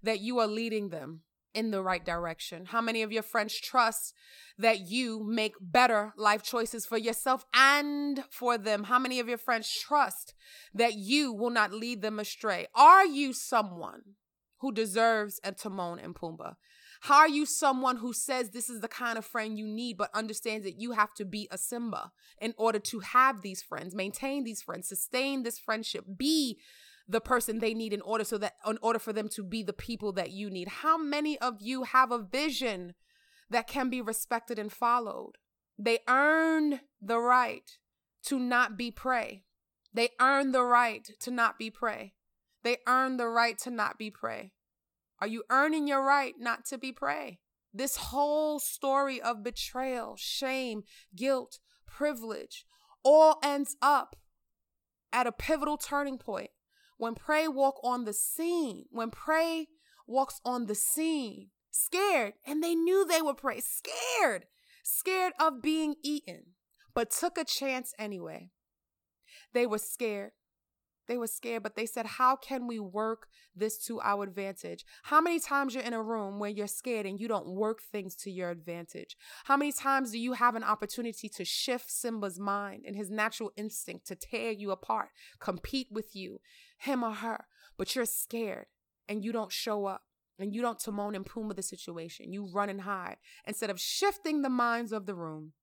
that you are leading them in the right direction? How many of your friends trust that you make better life choices for yourself and for them? How many of your friends trust that you will not lead them astray? Are you someone who deserves a Timon and Pumbaa? How are you someone who says this is the kind of friend you need, but understands that you have to be a Simba in order to have these friends, maintain these friends, sustain this friendship, be the person they need in order so that in order for them to be the people that you need? How many of you have a vision that can be respected and followed? They earn the right to not be prey. They earn the right to not be prey. They earn the right to not be prey. Are you earning your right not to be prey? This whole story of betrayal, shame, guilt, privilege all ends up at a pivotal turning point when prey walk on the scene, when prey walks on the scene, scared, and they knew they were prey, scared, scared of being eaten, but took a chance anyway. They were scared. They were scared, but they said, How can we work this to our advantage? How many times you're in a room where you're scared and you don't work things to your advantage? How many times do you have an opportunity to shift Simba's mind and his natural instinct to tear you apart, compete with you, him or her, but you're scared and you don't show up? And you don't Timon and Pumbaa the situation. You run and hide instead of shifting the minds of the room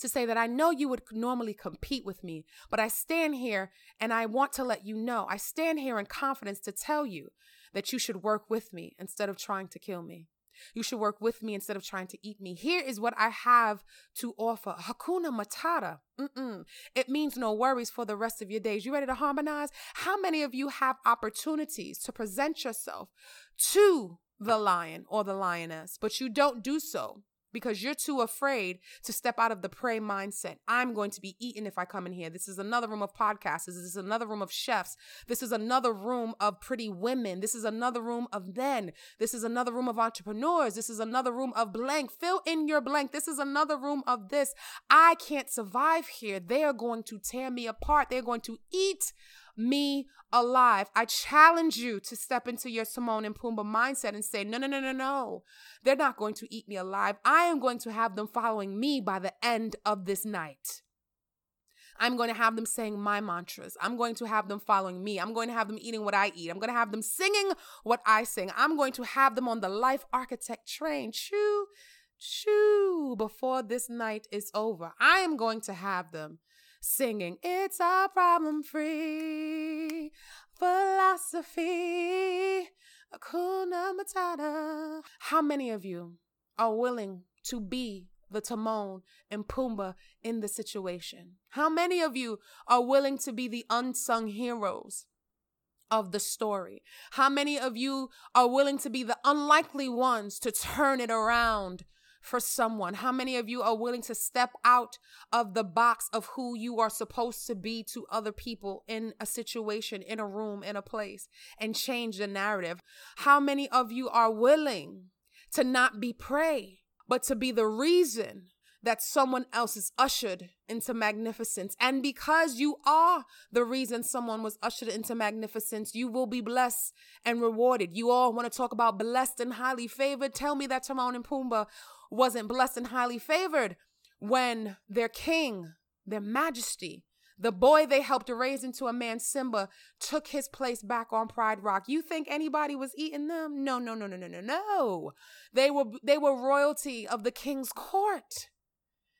to say that I know you would normally compete with me, but I stand here and I want to let you know. I stand here in confidence to tell you that you should work with me instead of trying to kill me. You should work with me instead of trying to eat me. Here is what I have to offer. Hakuna Matata. Mm-mm. It means no worries for the rest of your days. You ready to harmonize? How many of you have opportunities to present yourself to the lion or the lioness, but you don't do so because you're too afraid to step out of the prey mindset. I'm going to be eaten if I come in here. This is another room of podcasters. This is another room of chefs. This is another room of pretty women. This is another room of men. This is another room of entrepreneurs. This is another room of blank. Fill in your blank. This is another room of this. I can't survive here. They are going to tear me apart. They're going to eat me alive. I challenge you to step into your Timon and Pumbaa mindset and say, no, no, no, no, no. They're not going to eat me alive. I am going to have them following me by the end of this night. I'm going to have them saying my mantras. I'm going to have them following me. I'm going to have them eating what I eat. I'm going to have them singing what I sing. I'm going to have them on the life architect train. Choo, choo, before this night is over. I am going to have them singing, It's a problem free philosophy. Hakuna Matata. How many of you are willing to be the Timon and Pumbaa in the situation? How many of you are willing to be the unsung heroes of the story? How many of you are willing to be the unlikely ones to turn it around for someone? How many of you are willing to step out of the box of who you are supposed to be to other people in a situation, in a room, in a place, and change the narrative? How many of you are willing to not be prey, but to be the reason that someone else is ushered into magnificence. And because you are the reason someone was ushered into magnificence, you will be blessed and rewarded. You all want to talk about blessed and highly favored. Tell me that Timon and Pumbaa wasn't blessed and highly favored when their king, their majesty, the boy they helped raise into a man, Simba, took his place back on Pride Rock. You think anybody was eating them? No, no, no, no, no, no, no. They were they were royalty of the king's court.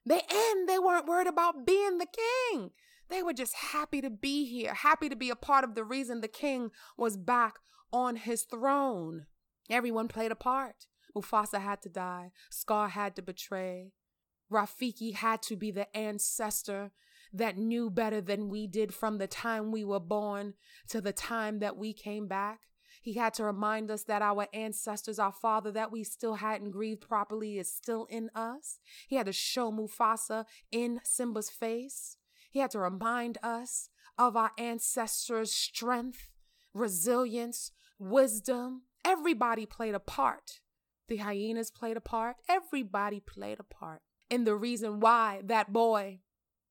They and they weren't worried about being the king. They were just happy to be here, happy to be a part of the reason the king was back on his throne. Everyone played a part. Mufasa had to die. Scar had to betray. Rafiki had to be the ancestor that knew better than we did from the time we were born to the time that we came back. He had to remind us that our ancestors, our father that we still hadn't grieved properly, is still in us. He had to show Mufasa in Simba's face. He had to remind us of our ancestors' strength, resilience, wisdom. Everybody played a part. The hyenas played a part. Everybody played a part in the reason why that boy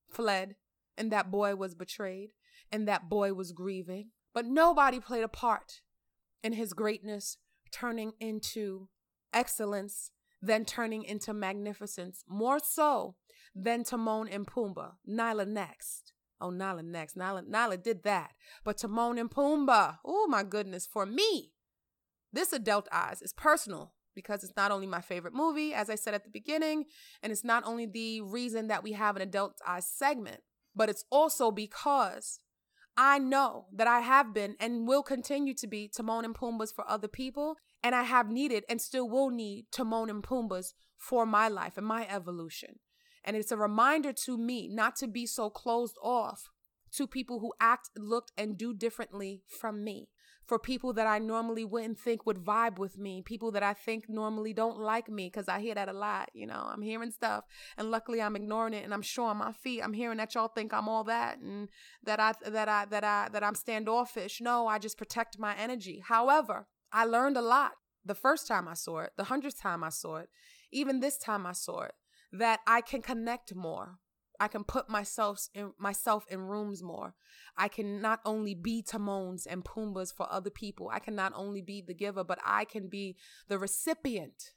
fled and that boy was betrayed and that boy was grieving. But nobody played a part in his greatness turning into excellence, then turning into magnificence, more so than Timon and Pumbaa. Nala next. Oh, Nala next. Nala, Nala did that. But Timon and Pumbaa, oh my goodness, for me, this Adult Eyes is personal because it's not only my favorite movie, as I said at the beginning, and it's not only the reason that we have an Adult Eyes segment, but it's also because I know that I have been and will continue to be Timon and Pumbaa's for other people, and I have needed and still will need Timon and Pumbaa's for my life and my evolution. And it's a reminder to me not to be so closed off to people who act, look, and do differently from me for people that I normally wouldn't think would vibe with me, people that I think normally don't like me, because I hear that a lot. You know, I'm hearing stuff, and luckily I'm ignoring it, and I'm sure on my feet, I'm hearing that y'all think I'm all that, and that I that I that I that I'm standoffish. No, I just protect my energy. However, I learned a lot the first time I saw it, the hundredth time I saw it, even this time I saw it, that I can connect more I can put myself in myself in rooms more. I can not only be Timons and Pumbaas for other people. I can not only be the giver, but I can be the recipient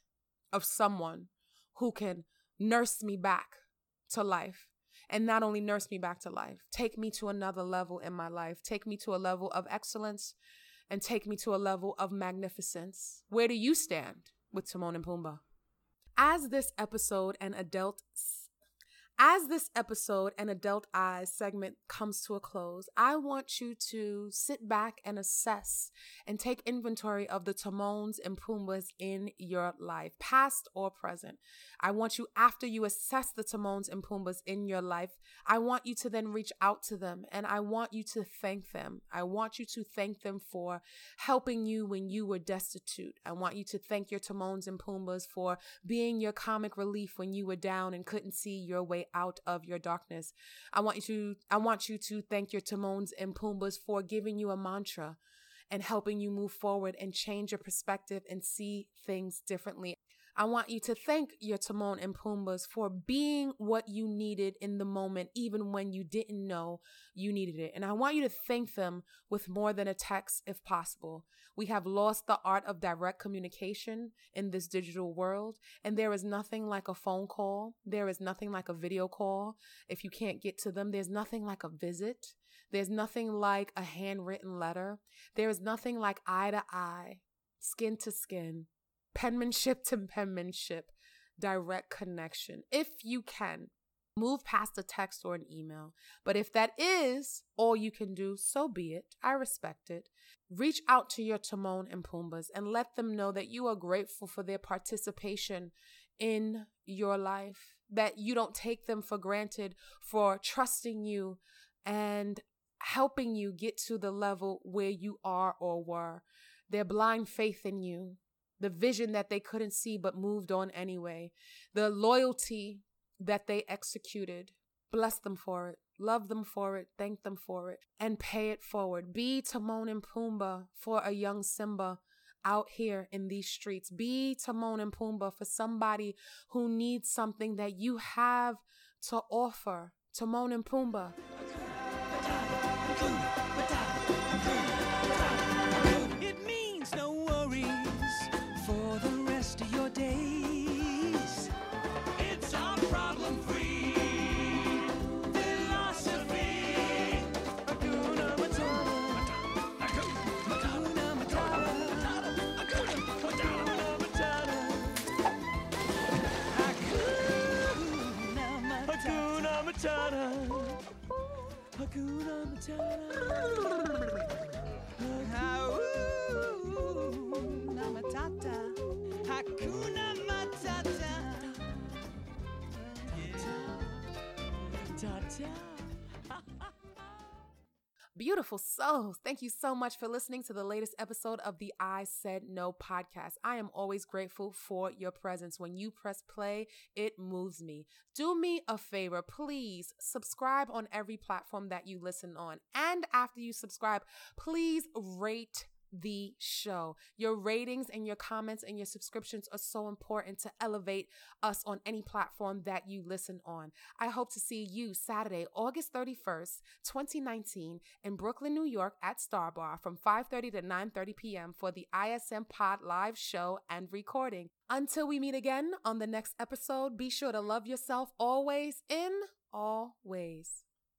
of someone who can nurse me back to life. And not only nurse me back to life, take me to another level in my life, take me to a level of excellence, and take me to a level of magnificence. Where do you stand with Timon and Pumbaa? As this episode and adult as this episode and Adult Eyes segment comes to a close, I want you to sit back and assess and take inventory of the Timons and Pumbaas in your life, past or present. I want you, after you assess the Timons and Pumbaas in your life, I want you to then reach out to them and I want you to thank them. I want you to thank them for helping you when you were destitute. I want you to thank your Timons and Pumbaas for being your comic relief when you were down and couldn't see your way out of your darkness. I want you to I want you to thank your Timons and Pumbaas for giving you a mantra and helping you move forward and change your perspective and see things differently. I want you to thank your Timon and Pumbaas for being what you needed in the moment, even when you didn't know you needed it. And I want you to thank them with more than a text if possible. We have lost the art of direct communication in this digital world, and there is nothing like a phone call. There is nothing like a video call. If you can't get to them, there's nothing like a visit. There's nothing like a handwritten letter. There is nothing like eye to eye, skin to skin penmanship to penmanship, direct connection. If you can, move past a text or an email. But if that is all you can do, so be it. I respect it. Reach out to your Timon and Pumbaas and let them know that you are grateful for their participation in your life, that you don't take them for granted for trusting you and helping you get to the level where you are or were. Their blind faith in you, the vision that they couldn't see but moved on anyway, the loyalty that they executed. Bless them for it, love them for it, thank them for it, and pay it forward. Be Timon and Pumbaa for a young Simba out here in these streets. Be Timon and Pumbaa for somebody who needs something that you have to offer. Timon and Pumbaa. Hakuna Matata. Hakuna Matata. Hakuna Matata. Ta-ta. Beautiful souls. Thank you so much for listening to the latest episode of the I Said No podcast. I am always grateful for your presence. When you press play, it moves me. Do me a favor, please subscribe on every platform that you listen on. And after you subscribe, please rate the show. Your ratings and your comments and your subscriptions are so important to elevate us on any platform that you listen on. I hope to see you Saturday, August 31st, 2019 in Brooklyn, New York at Star Bar from 5:30 to 9:30 p.m. for the ISN Pod live show and recording. Until we meet again on the next episode, be sure to love yourself always in all ways.